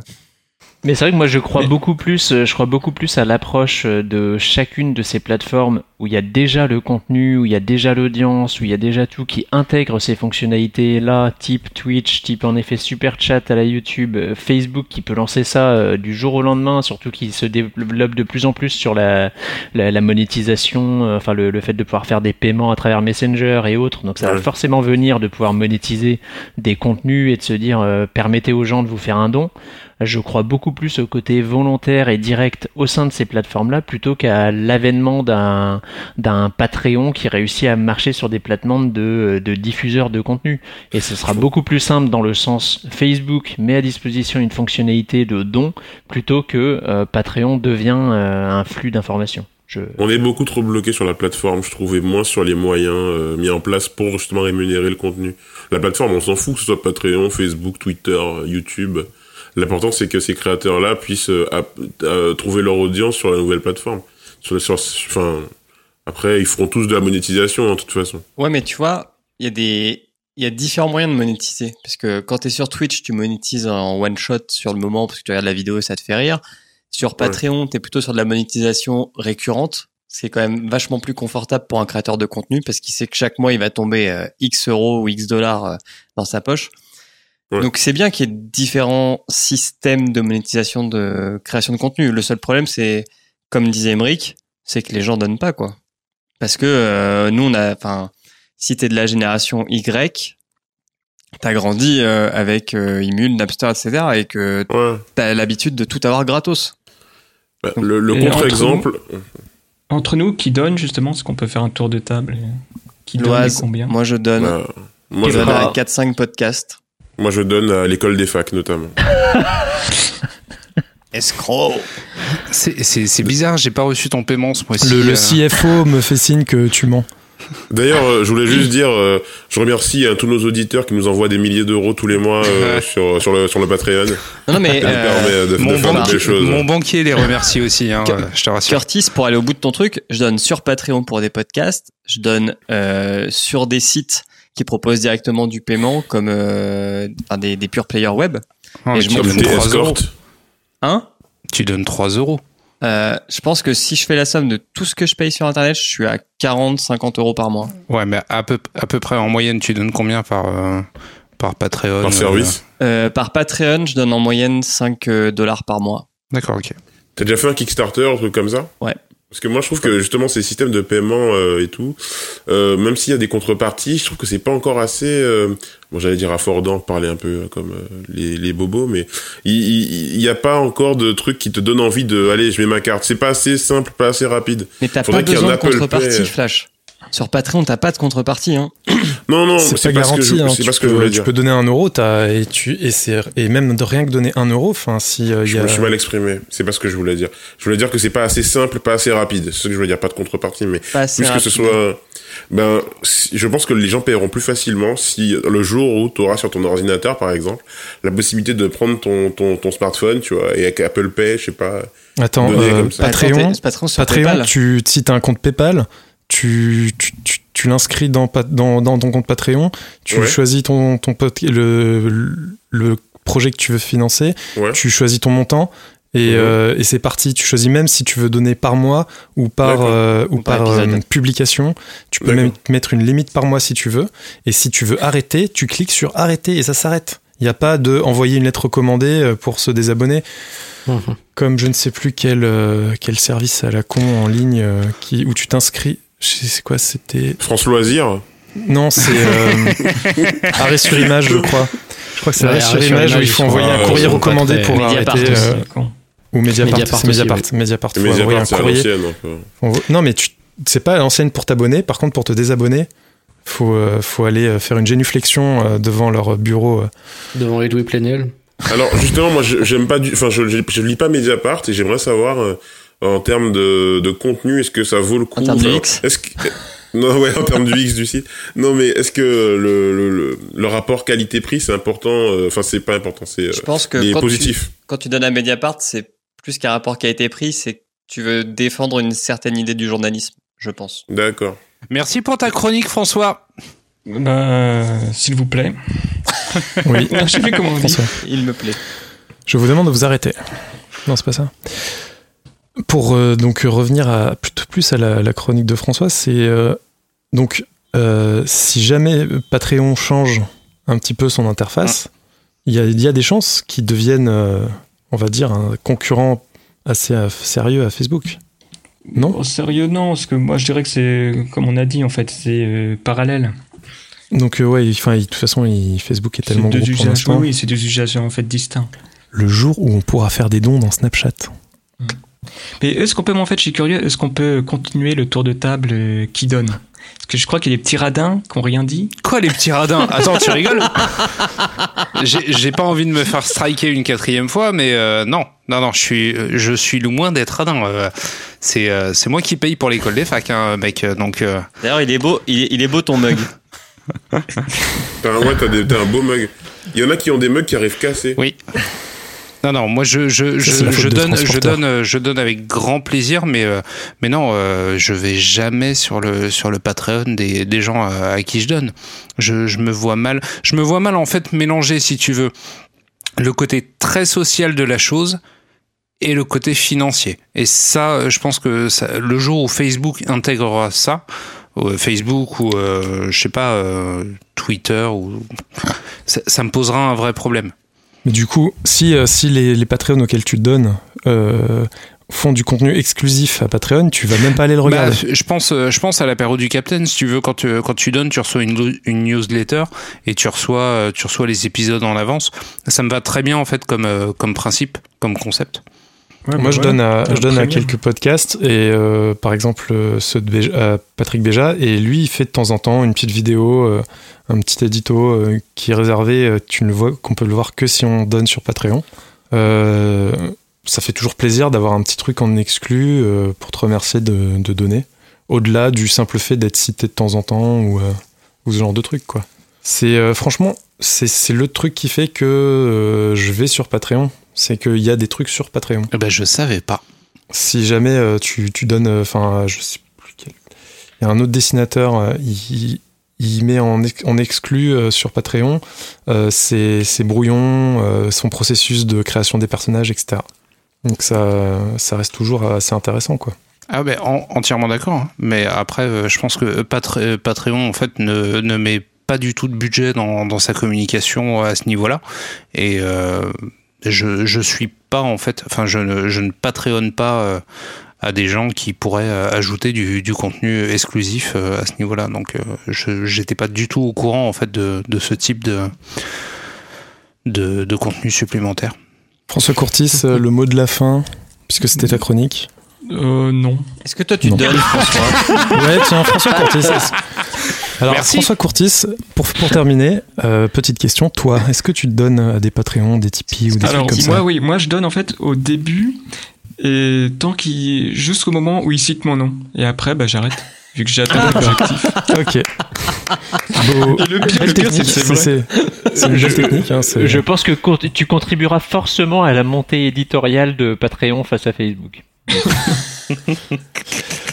Mais c'est vrai que moi je crois Mais- beaucoup plus, euh, je crois beaucoup plus à l'approche euh, de chacune de ces plateformes où il y a déjà le contenu, où il y a déjà l'audience, où il y a déjà tout qui intègre ces fonctionnalités là, type Twitch, type en effet super chat à la YouTube, euh, Facebook qui peut lancer ça du jour au lendemain, surtout qui se développe de plus en plus sur la, la, la monétisation, enfin le, le fait de pouvoir faire des paiements à travers Messenger et autres. Donc ça va forcément venir de pouvoir monétiser des contenus et de se dire euh, permettez aux gens de vous faire un don. Je crois beaucoup plus au côté volontaire et direct au sein de ces plateformes-là plutôt qu'à l'avènement d'un d'un Patreon qui réussit à marcher sur des plateformes de, de diffuseurs de contenu. Et ce sera beaucoup plus simple dans le sens Facebook met à disposition une fonctionnalité de don plutôt que euh, Patreon devient euh, un flux d'informations. Je... On est beaucoup trop bloqué sur la plateforme, je trouvais moins sur les moyens euh, mis en place pour justement rémunérer le contenu. La plateforme, on s'en fout que ce soit Patreon, Facebook, Twitter, euh, YouTube. L'important, c'est que ces créateurs-là puissent euh, euh, trouver leur audience sur la nouvelle plateforme. Sur, sur, enfin, après, ils feront tous de la monétisation, hein, de toute façon. Ouais, mais tu vois, il y a des, il y a différents moyens de monétiser. Parce que quand t'es sur Twitch, tu monétises en one shot sur le moment parce que tu regardes la vidéo et ça te fait rire. Sur Patreon, t'es plutôt sur de la monétisation récurrente. C'est quand même vachement plus confortable pour un créateur de contenu parce qu'il sait que chaque mois il va tomber euh, X euros ou X dollars dans sa poche. Ouais. Donc c'est bien qu'il y ait différents systèmes de monétisation de création de contenu. Le seul problème c'est, comme disait Emric, c'est que les gens donnent pas quoi. Parce que euh, nous on a, enfin, si t'es de la génération Y, t'as grandi euh, avec euh, Imul, Napster, etc. et que Ouais. t'as l'habitude de tout avoir gratos. Bah, le contre-exemple, Entre nous, qui donne justement, ce qu'on peut faire un tour de table et- Qui donne et combien? moi je donne, bah, moi, je donne à 4-5 podcasts. Moi, je donne à l'école des facs, notamment. Escroc C'est- C'est c'est bizarre, j'ai pas reçu ton paiement ce mois-ci. Le, le euh. CFO me fait signe que tu mens. D'ailleurs, euh, je voulais juste dire, euh, je remercie hein, tous nos auditeurs qui nous envoient des milliers d'euros tous les mois euh, sur, sur, le, sur le Patreon. Non, non, mais Ça nous euh, permet de, Mon, de banquier, choses. mon banquier les remercie aussi, hein, je te rassure. Curtis, pour aller au bout de ton truc, je donne sur Patreon pour des podcasts, je donne euh, sur des sites qui proposent directement du paiement, comme euh, enfin, des, des pure players web. Ouais, et je. T'es 3 euros. Hein? Tu donnes 3 euros. Euh, je pense que si je fais la somme de tout ce que je paye sur Internet, je suis à 40, 50 euros par mois. Ouais, mais à peu, à peu près en moyenne, tu donnes combien par, euh, par Patreon Par service. Euh, par Patreon, je donne en moyenne 5 euh, dollars par mois. D'accord, ok. T'as déjà fait un Kickstarter, un truc comme ça? Ouais. Parce que moi, je trouve que justement, ces systèmes de paiement euh, et tout, euh, même s'il y a des contreparties, je trouve que c'est pas encore assez. Euh, bon, j'allais dire affordant, parler un peu comme euh, les, les bobos, mais il il- il y, a pas encore de truc qui te donne envie de, allez, je mets ma carte. C'est pas assez simple, pas assez rapide. Mais t'as pas besoin de contrepartie. Flash. Sur Patreon, t'as pas de contrepartie. Hein. Non, non, C'est pas pas, ce que je, garanti. hein. c'est Tu pas ce que peux- je voulais Tu dire. peux donner un euro, t'as- et tu et c'est et même de rien que donner un euro. Enfin, si euh, Je y a me suis mal exprimé. C'est pas ce que je voulais dire. Je voulais dire que c'est pas assez simple, pas assez rapide. C'est ce que je voulais dire. Pas de contrepartie, mais Pas que ce rapide. soit ben si- je pense que les gens paieront plus facilement si le jour où tu auras sur ton ordinateur par exemple la possibilité de prendre ton ton, ton smartphone tu vois et avec Apple Pay je sais pas Attends, euh, comme ça. Patreon, Patreon Patreon, tu, si tu as un compte PayPal, tu, tu, tu, tu l'inscris dans, pa- dans, dans ton compte Patreon, tu Ouais. choisis ton, le, le projet que tu veux financer, ouais tu choisis ton montant. Et, Mhm. euh, et c'est parti. Tu choisis même si tu veux donner par mois ou par, euh, ou Ou par par, euh, publication. Tu peux même mettre une limite par mois si tu veux. Et si tu veux arrêter, tu cliques sur arrêter et ça s'arrête. Il n'y a pas de envoyer une lettre recommandée pour se désabonner Mhm. comme je ne sais plus quel, quel service à la con en ligne qui, où tu t'inscris. Je sais C'est quoi C'était. France Loisir Non, c'est euh, arrêt sur image, je crois. Je crois que c'est Ouais, arrêt sur arrêt sur image où image, il faut envoyer un courrier recommandé pour Mediapart arrêter. aussi, euh, con. ou Mediapart, Mediapart aussi, Mediapart. Mediapart, faut mais envoyer un courrier. Non, mais tu... c'est pas à l'ancienne pour t'abonner. Par contre, pour te désabonner, faut, euh, faut aller euh, faire une génuflexion euh, devant leur bureau. euh. Devant Edoui Plenel. alors justement moi j'aime pas du enfin je, je je lis pas Mediapart et j'aimerais savoir euh, en termes de, de contenu est-ce que ça vaut le coup En termes de X est-ce que non ouais en termes du X du site non mais est-ce que le, le, le, le rapport qualité-prix c'est important euh, enfin c'est pas important c'est euh, Je pense que quand tu, positif quand tu donnes à Mediapart, c'est plus qu'un rapport pris, c'est que tu veux défendre une certaine idée du journalisme, je pense. d'accord Merci pour ta chronique, François. S'il vous plaît. Oui, Je sais plus comment on dit. François. Il me plaît. Je vous demande de vous arrêter. Non, c'est pas ça. Pour euh, donc revenir à plutôt plus à la, la chronique de François, c'est euh, donc euh, si jamais Patreon change un petit peu son interface, il y, a, il y a des chances qu'il devienne, on va dire, un concurrent assez sérieux à Facebook. Non? Au sérieux, non, parce que moi je dirais que c'est, comme on a dit, en fait, c'est parallèle. Donc ouais, enfin, de toute façon, il- Facebook est tellement gros pour oui, l'instant. oui, c'est deux usages en fait distincts. Le jour où on pourra faire des dons dans Snapchat. Mais est-ce qu'on peut, moi, en fait, je suis curieux, est-ce qu'on peut continuer le tour de table euh, qui donne? Parce que je crois qu'il y a des petits radins qui ont rien dit. Quoi, les petits radins? Attends, tu rigoles? J'ai pas envie de me faire striker une quatrième fois, mais euh, non, non, non, je suis, je suis loin d'être radin. euh, c'est, euh, c'est moi qui paye pour l'école des facs, hein, mec. Donc, euh, D'ailleurs, il est beau, il est, il est beau ton mug. T'as un, ouais, t'as, des- t'as un beau mug. Il y en a qui ont des mugs qui arrivent cassés. Oui. Non, non, moi je, je, je, donne, je donne, euh, je donne avec grand plaisir, mais, euh, mais non, euh, je vais jamais sur le, sur le Patreon des, des gens à, à qui je donne. Je, je me vois mal, je me vois mal en fait mélanger, si tu veux, le côté très social de la chose et le côté financier. Et ça, euh, je pense que ça, le jour où Facebook intégrera ça, euh, Facebook ou euh, je sais pas euh, Twitter ou ça, ça me posera un vrai problème. Mais du coup, si, euh, si les, les Patreons auxquels tu te donnes euh, font du contenu exclusif à Patreon, tu vas même pas aller le regarder. Bah, je pense, euh, je pense à l'apéro du Capitaine. Si tu veux, quand tu, quand tu donnes, tu reçois une, une newsletter et tu reçois, tu reçois les épisodes en avance. Ça me va très bien en fait comme, comme principe, comme concept. Moi, je donne à, je donne à quelques podcasts et euh, par exemple euh, ceux de Béja- à Patrick Béja et lui il fait de temps en temps une petite vidéo, euh, un petit édito euh, qui est réservé. euh, tu ne vois qu'on peut le voir que si on donne sur Patreon. Euh, ça fait toujours plaisir d'avoir un petit truc en exclu euh, pour te remercier de, de donner. Au-delà du simple fait d'être cité de temps en temps ou, euh, ou ce genre de truc quoi. C'est euh, franchement c'est c'est le truc qui fait que euh, je vais sur Patreon. C'est qu'il y a des trucs sur Patreon. Eh ben, je savais pas. Si jamais euh, tu, tu donnes, euh, enfin, je sais plus quel. Il y a un autre dessinateur, il, il met en, ex- en exclu euh, sur Patreon euh, ses, ses brouillons, euh, son processus de création des personnages, etc. Donc ça, ça reste toujours assez intéressant, quoi. Ah ben en- entièrement d'accord. hein. Mais après, je pense que Patre- Patreon en fait ne, ne met pas du tout de budget dans, dans sa communication à ce niveau-là. Et euh, je je suis pas en fait, enfin je ne je ne patreonne pas euh, à des gens qui pourraient euh, ajouter du, du contenu exclusif euh, à ce niveau-là. Donc euh, je j'étais pas du tout au courant en fait de, de ce type de de, de contenu supplémentaire. François Courtis, le mot de la fin, puisque c'était ta chronique. Euh, non. Est-ce que toi tu Non. donnes, François? Ouais, tiens, François Courtis. Alors, Merci. François Courtis, pour, pour terminer, euh, petite question. Toi, est-ce que tu donnes à des Patreons, des Tipeee ou des Alors, trucs comme moi, ça oui, moi, je donne en fait au début, et tant qu'il, jusqu'au moment où il cite mon nom. Et après, bah, j'arrête. Vu que j'ai atteint l'objectif. Ok. Beau. Et le pire, le pire, c'est c'est vrai. c'est- technique. Hein, Je pense que tu contribueras forcément à la montée éditoriale de Patreon face à Facebook.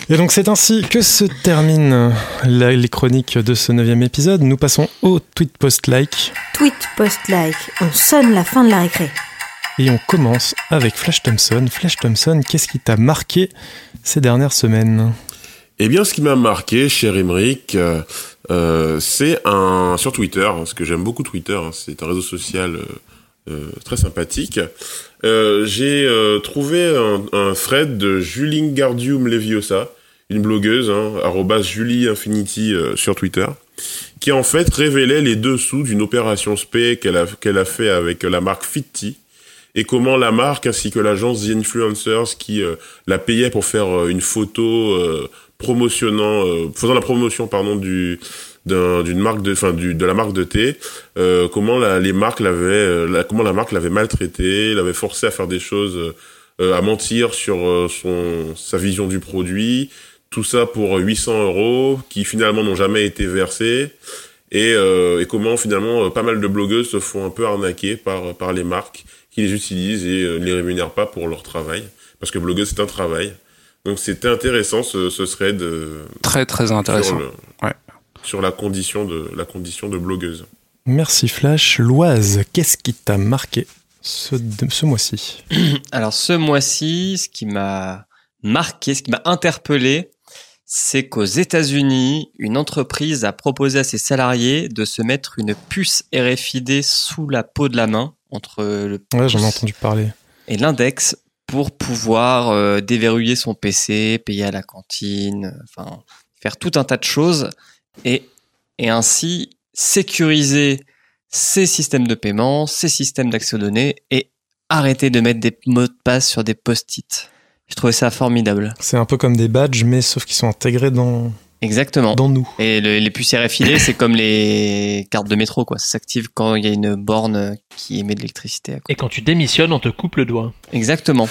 Et donc c'est ainsi que se terminent la- les chroniques de ce neuvième épisode. Nous passons au tweet post like Tweet, post, like, on sonne la fin de la récré. et on commence avec Flash Thompson. Flash Thompson, qu'est-ce qui t'a marqué ces dernières semaines? Eh bien, ce qui m'a marqué, cher Emeric, euh, euh, c'est un sur Twitter, hein, parce que j'aime beaucoup Twitter. hein, c'est un réseau social euh, euh, très sympathique. Euh, J'ai euh, trouvé un, un thread de Julie Gardium Leviosa, une blogueuse, hein, Julie Infinity euh, sur Twitter, qui en fait révélait les dessous d'une opération spé qu'elle a qu'elle a fait avec la marque Fitty et comment la marque ainsi que l'agence The Influencers qui la payait pour faire une photo promotionnant faisant la promotion pardon du d'un- d'une marque de enfin du de la marque de thé euh, comment la, les marques l'avaient euh, la- comment la marque l'avait maltraité l'avait forcé à faire des choses euh, à mentir sur euh, son sa vision du produit tout ça pour 800 euros qui finalement n'ont jamais été versés et, euh, et comment finalement euh, pas mal de blogueuses se font un peu arnaquer par par les marques qui les utilisent et euh, ne les rémunèrent pas pour leur travail parce que blogueuse c'est un travail donc c'était intéressant ce, ce thread euh, Très très intéressant. le- Ouais. Sur la condition de la condition de blogueuse. Merci Flash. Loise, qu'est-ce qui t'a marqué ce, ce mois-ci? Alors ce mois-ci, ce qui m'a marqué, ce qui m'a interpellé, c'est qu'aux États-Unis, une entreprise a proposé à ses salariés de se mettre une puce RFID sous la peau de la main entre le Ouais, j'en ai entendu parler. et l'index pour pouvoir euh, déverrouiller son PC, payer à la cantine, enfin faire tout un tas de choses et et ainsi sécuriser ses systèmes de paiement, ses systèmes d'accès aux données et arrêter de mettre des mots de passe sur des post-it. Je trouvais ça formidable. C'est un peu comme des badges, mais sauf qu'ils sont intégrés dans, Exactement. dans nous. Et le- les puces RFID, c'est comme les cartes de métro, quoi. Ça s'active quand il y a une borne qui émet de l'électricité. Et quand tu démissionnes, on te coupe le doigt. Exactement.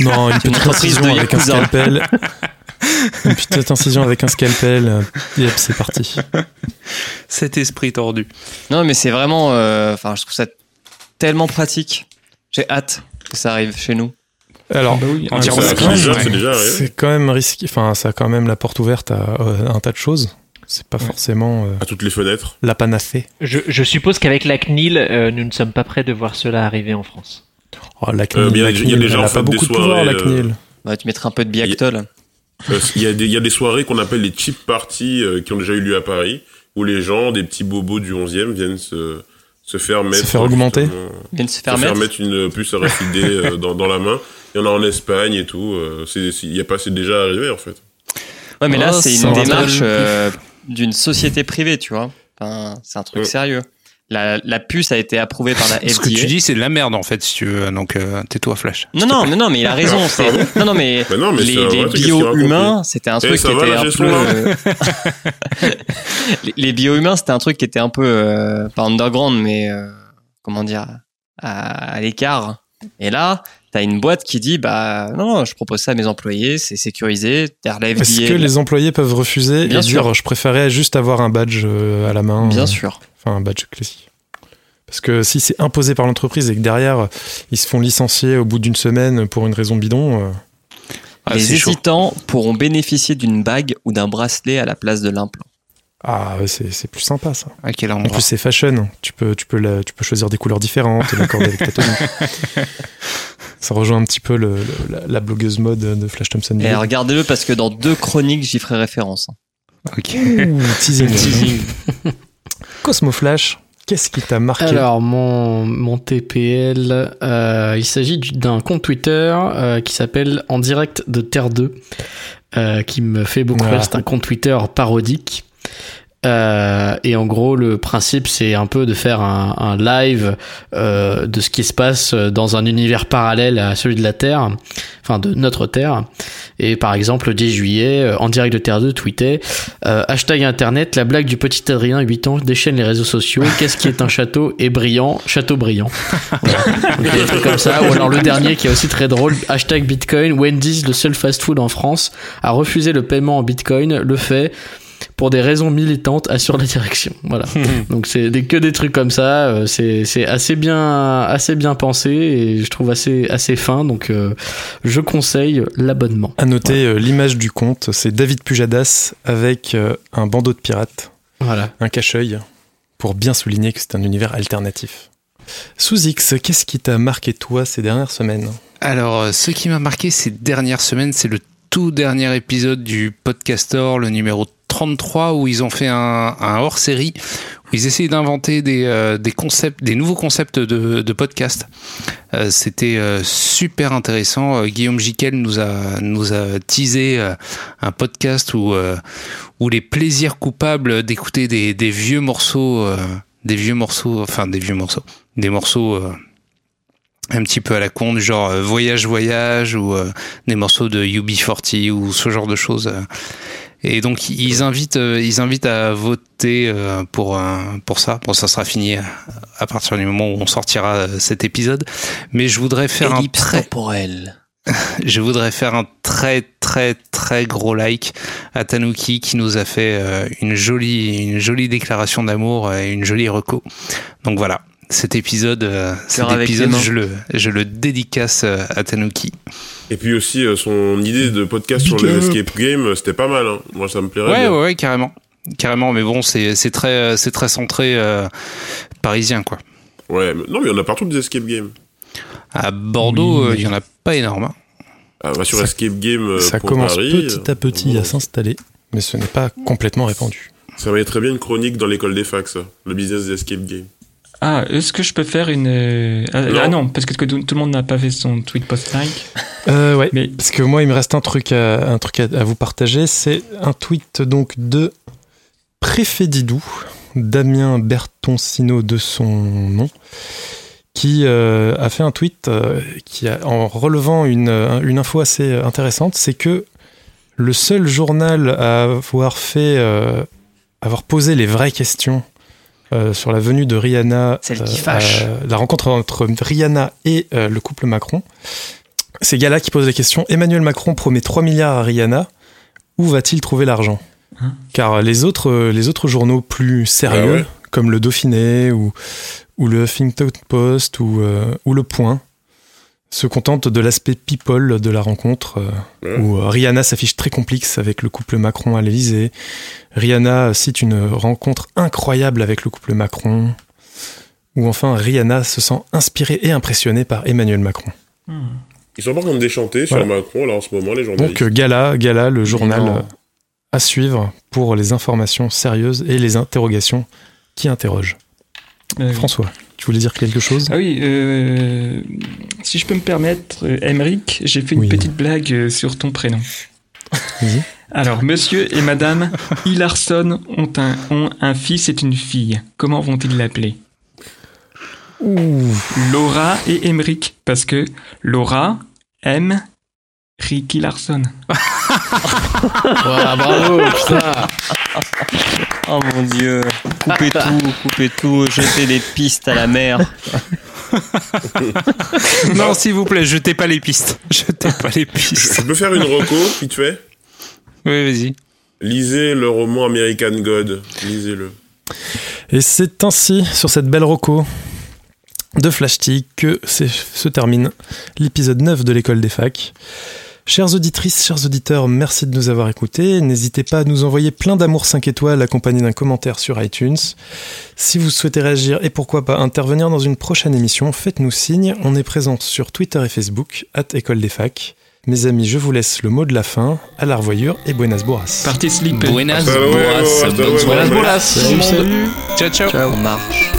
Non, une petite de avec un scalpel. une petite incision avec un scalpel. euh, Et hop, c'est parti. Cet esprit tordu. Non, mais c'est vraiment, euh, enfin, je trouve ça tellement pratique. J'ai hâte que ça arrive chez nous. Alors, bah oui, c'est Ouais. quand même risqué. Enfin, ça a quand même la porte ouverte à, euh, un tas de choses. C'est pas forcément euh, À toutes les fenêtres. la panacée. Je, je suppose qu'avec la CNIL, euh, nous ne sommes pas prêts de voir cela arriver en France. Oh, la CNIL, Euh, mais il y a- fait, pas beaucoup des de pouvoir, la CNIL. Bah, tu mettrais un peu de biactol. Il y, a des, il y a des soirées qu'on appelle les cheap parties euh, qui ont déjà eu lieu à Paris, où les gens, des petits bobos du 11e, viennent se, se faire mettre. faire augmenter viennent se Se faire mettre. une puce RFID euh, dans, dans la main. Il y en a en Espagne et tout. euh, il y a pas, c'est déjà arrivé en fait. Ouais, mais là, Oh, c'est une démarche euh, d'une société privée, tu vois. Enfin, c'est un truc Ouais. sérieux. La, la puce a été approuvée par la FDA. Ce que tu dis, c'est de la merde en fait, si tu veux. Donc euh, tais-toi, Flash. Non, non, mais non, mais il a raison. Non, non, mais, Bah non, mais c'est les, bio-humains, c'était un Eh, truc qui était un peu. euh, les, les bio-humains, c'était un truc qui était un peu euh, pas underground, mais euh, comment dire, à, à l'écart. Et là, t'as une boîte qui dit, bah non, je propose ça à mes employés, c'est sécurisé. Derrière la Est-ce que les employés peuvent refuser Bien et sûr. dire je préférais juste avoir un badge euh, à la main bien euh, sûr. Enfin, un badge classique. Parce que si c'est imposé par l'entreprise et que derrière ils se font licencier au bout d'une semaine pour une raison bidon, euh, Ah, les chaud. hésitants pourront bénéficier d'une bague ou d'un bracelet à la place de l'implant. Ah, ouais, c'est c'est plus sympa ça. À quel En plus, c'est fashion. Tu peux, tu peux, la- tu peux choisir des couleurs différentes et l'accorder avec ta tenue. Ça rejoint un petit peu le, le- la, la blogueuse mode de Flash Thompson. Et regardez-le parce que dans deux chroniques, j'y ferai référence. Ok. Ouh, teasing. Teasing. Cosmo Flash, qu'est-ce qui t'a marqué Alors, mon, mon TPL, euh, il s'agit du- d'un compte Twitter euh, qui s'appelle En direct de Terre 2, euh, qui me fait beaucoup Ah. rire. C'est un compte Twitter parodique. Euh, et en gros, le principe, c'est un peu de faire un, un live euh, de ce qui se passe dans un univers parallèle à celui de la Terre, enfin de notre Terre. Et par exemple, le 10 juillet, euh, en direct de Terre 2, tweetait euh, hashtag internet, la blague du petit Adrien, 8 ans, déchaîne les réseaux sociaux. Qu'est-ce qui est un château et brillant Château brillant. Voilà. Donc, des trucs comme ça. Ou alors le dernier qui est aussi très drôle, hashtag Bitcoin, Wendy's, le seul fast-food en France, a refusé le paiement en Bitcoin, le fait pour des raisons militantes assure la direction. Voilà. Donc c'est que des trucs comme ça. euh, C'est c'est assez bien assez bien pensé et je trouve assez assez fin. Donc euh, je conseille l'abonnement. À noter euh, l'image du compte, c'est David Pujadas avec euh, un bandeau de pirate, Voilà. un cache-œil, pour bien souligner que c'est un univers alternatif. Sous X, qu'est-ce qui t'a marqué toi ces dernières semaines? Alors, ce qui m'a marqué ces dernières semaines, c'est le tout dernier épisode du Podcaster, le numéro 33, où ils ont fait un, un hors-série, où ils essayaient d'inventer des, euh, des concepts, des nouveaux concepts de, de podcast. Euh, C'était euh, super intéressant. Euh, Guillaume Jiquel nous a, nous a teasé euh, un podcast où, euh, où les plaisirs coupables d'écouter des, des vieux morceaux, des vieux morceaux, enfin des vieux morceaux, des morceaux un petit peu à la con, du genre euh, Voyage Voyage ou euh, des morceaux de UB40 ou ce genre de choses. euh. Et donc ils invitent, euh, ils invitent à voter euh, pour euh, pour ça. Bon, ça sera fini à, partir du moment où on sortira cet épisode. Mais je voudrais faire un très, je voudrais faire un très très très gros like à Tanuki qui nous a fait une jolie une jolie déclaration d'amour et une jolie reco. Donc voilà, cet épisode, euh, cet épisode, je le je le dédicace euh, à Tanuki. Et puis aussi, euh, son idée de podcast sur Big les escape games, c'était pas mal. Hein. Moi, ça me plairait Ouais, bien. ouais, ouais, carrément, carrément. Mais bon, c'est c'est très c'est très centré euh, parisien quoi. Ouais, mais- non, mais il y en a partout des escape games. À Bordeaux, Oui, euh, mais- il y en a pas énorme. hein. Ah, sur Ça- escape game. Ça pour commence Paris, petit à petit à s'installer, mais ce n'est pas complètement répandu. Ça va être très bien une chronique dans l'école des facs, ça. Le business des escape games. Ah, est-ce que je peux faire une... euh, Ah Non. ah non, parce que tout, tout le monde n'a pas fait son tweet post-like. Euh, ouais, Mais- parce que moi, il me reste un truc à, un truc à, à vous partager. C'est un tweet donc de Préfédidou, Damien Bertoncino de son nom, qui euh, a fait un tweet euh, qui a, en relevant une, une info assez intéressante, c'est que le seul journal à avoir fait, euh, avoir posé les vraies questions euh, sur la venue de Rihanna, Celle qui euh, fâche. à- la rencontre entre Rihanna et euh, le couple Macron, c'est Gala qui pose la question Emmanuel Macron promet 3 milliards à Rihanna, où va-t-il trouver l'argent? Hein? Car les autres, euh, les autres journaux plus sérieux, Ah ouais. comme le Dauphiné ou, ou le Huffington Post ou, euh, ou Le Point, se contentent de l'aspect people de la rencontre, euh, où euh, Rihanna s'affiche très complexe avec le couple Macron à l'Elysée. Rihanna cite une rencontre incroyable avec le couple Macron. Ou enfin, Rihanna se sent inspirée et impressionnée par Emmanuel Macron. Ils sont pas en train de déchanter sur Voilà. Macron, là, en ce moment, les journalistes. Donc Gala, Gala, le journal Non. euh, à suivre pour les informations sérieuses et les interrogations qui interrogent. Euh, François, tu voulais dire quelque chose? Ah oui, euh, si je peux me permettre, euh, Emeric, j'ai fait une Oui. petite blague euh, sur ton prénom. Vas-y. Alors, monsieur et madame Hilarson ont un, ont un fils et une fille. Comment vont-ils l'appeler? Laura et Emeric. Parce que Laura aime Ricky Larson. Voilà, bravo, putain. Oh mon dieu. Coupez tout, coupez tout, jetez des pistes à la mer. non, s'il vous plaît, jetez pas les pistes. Jetez pas les Je, pistes. je peux faire une reco, vite fait Oui, vas-y. Lisez le roman American God. Lisez-le. Et c'est ainsi, sur cette belle roco de Flashty, que se termine l'épisode 9 de l'école des facs. Chères auditrices, chers auditeurs, merci de nous avoir écoutés. N'hésitez pas à nous envoyer plein d'amour 5 étoiles accompagné d'un commentaire sur iTunes. Si vous souhaitez réagir et pourquoi pas intervenir dans une prochaine émission, faites-nous signe. On est présent sur Twitter et Facebook, at École des Facs. Mes amis, je vous laisse le mot de la fin. À la revoyure et buenas boras. Partez slipper. Buenas. Voilà, salut, salut. Ciao, ciao. Ciao. On marche.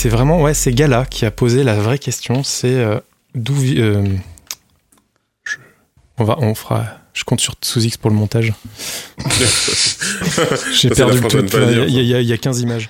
C'est vraiment, ouais, c'est Gala qui a posé la vraie question. C'est euh, d'où. euh, je- on va, on fera. Je compte sur Sous-X pour le montage. J'ai perdu le Il y, y a- il y a 15 images.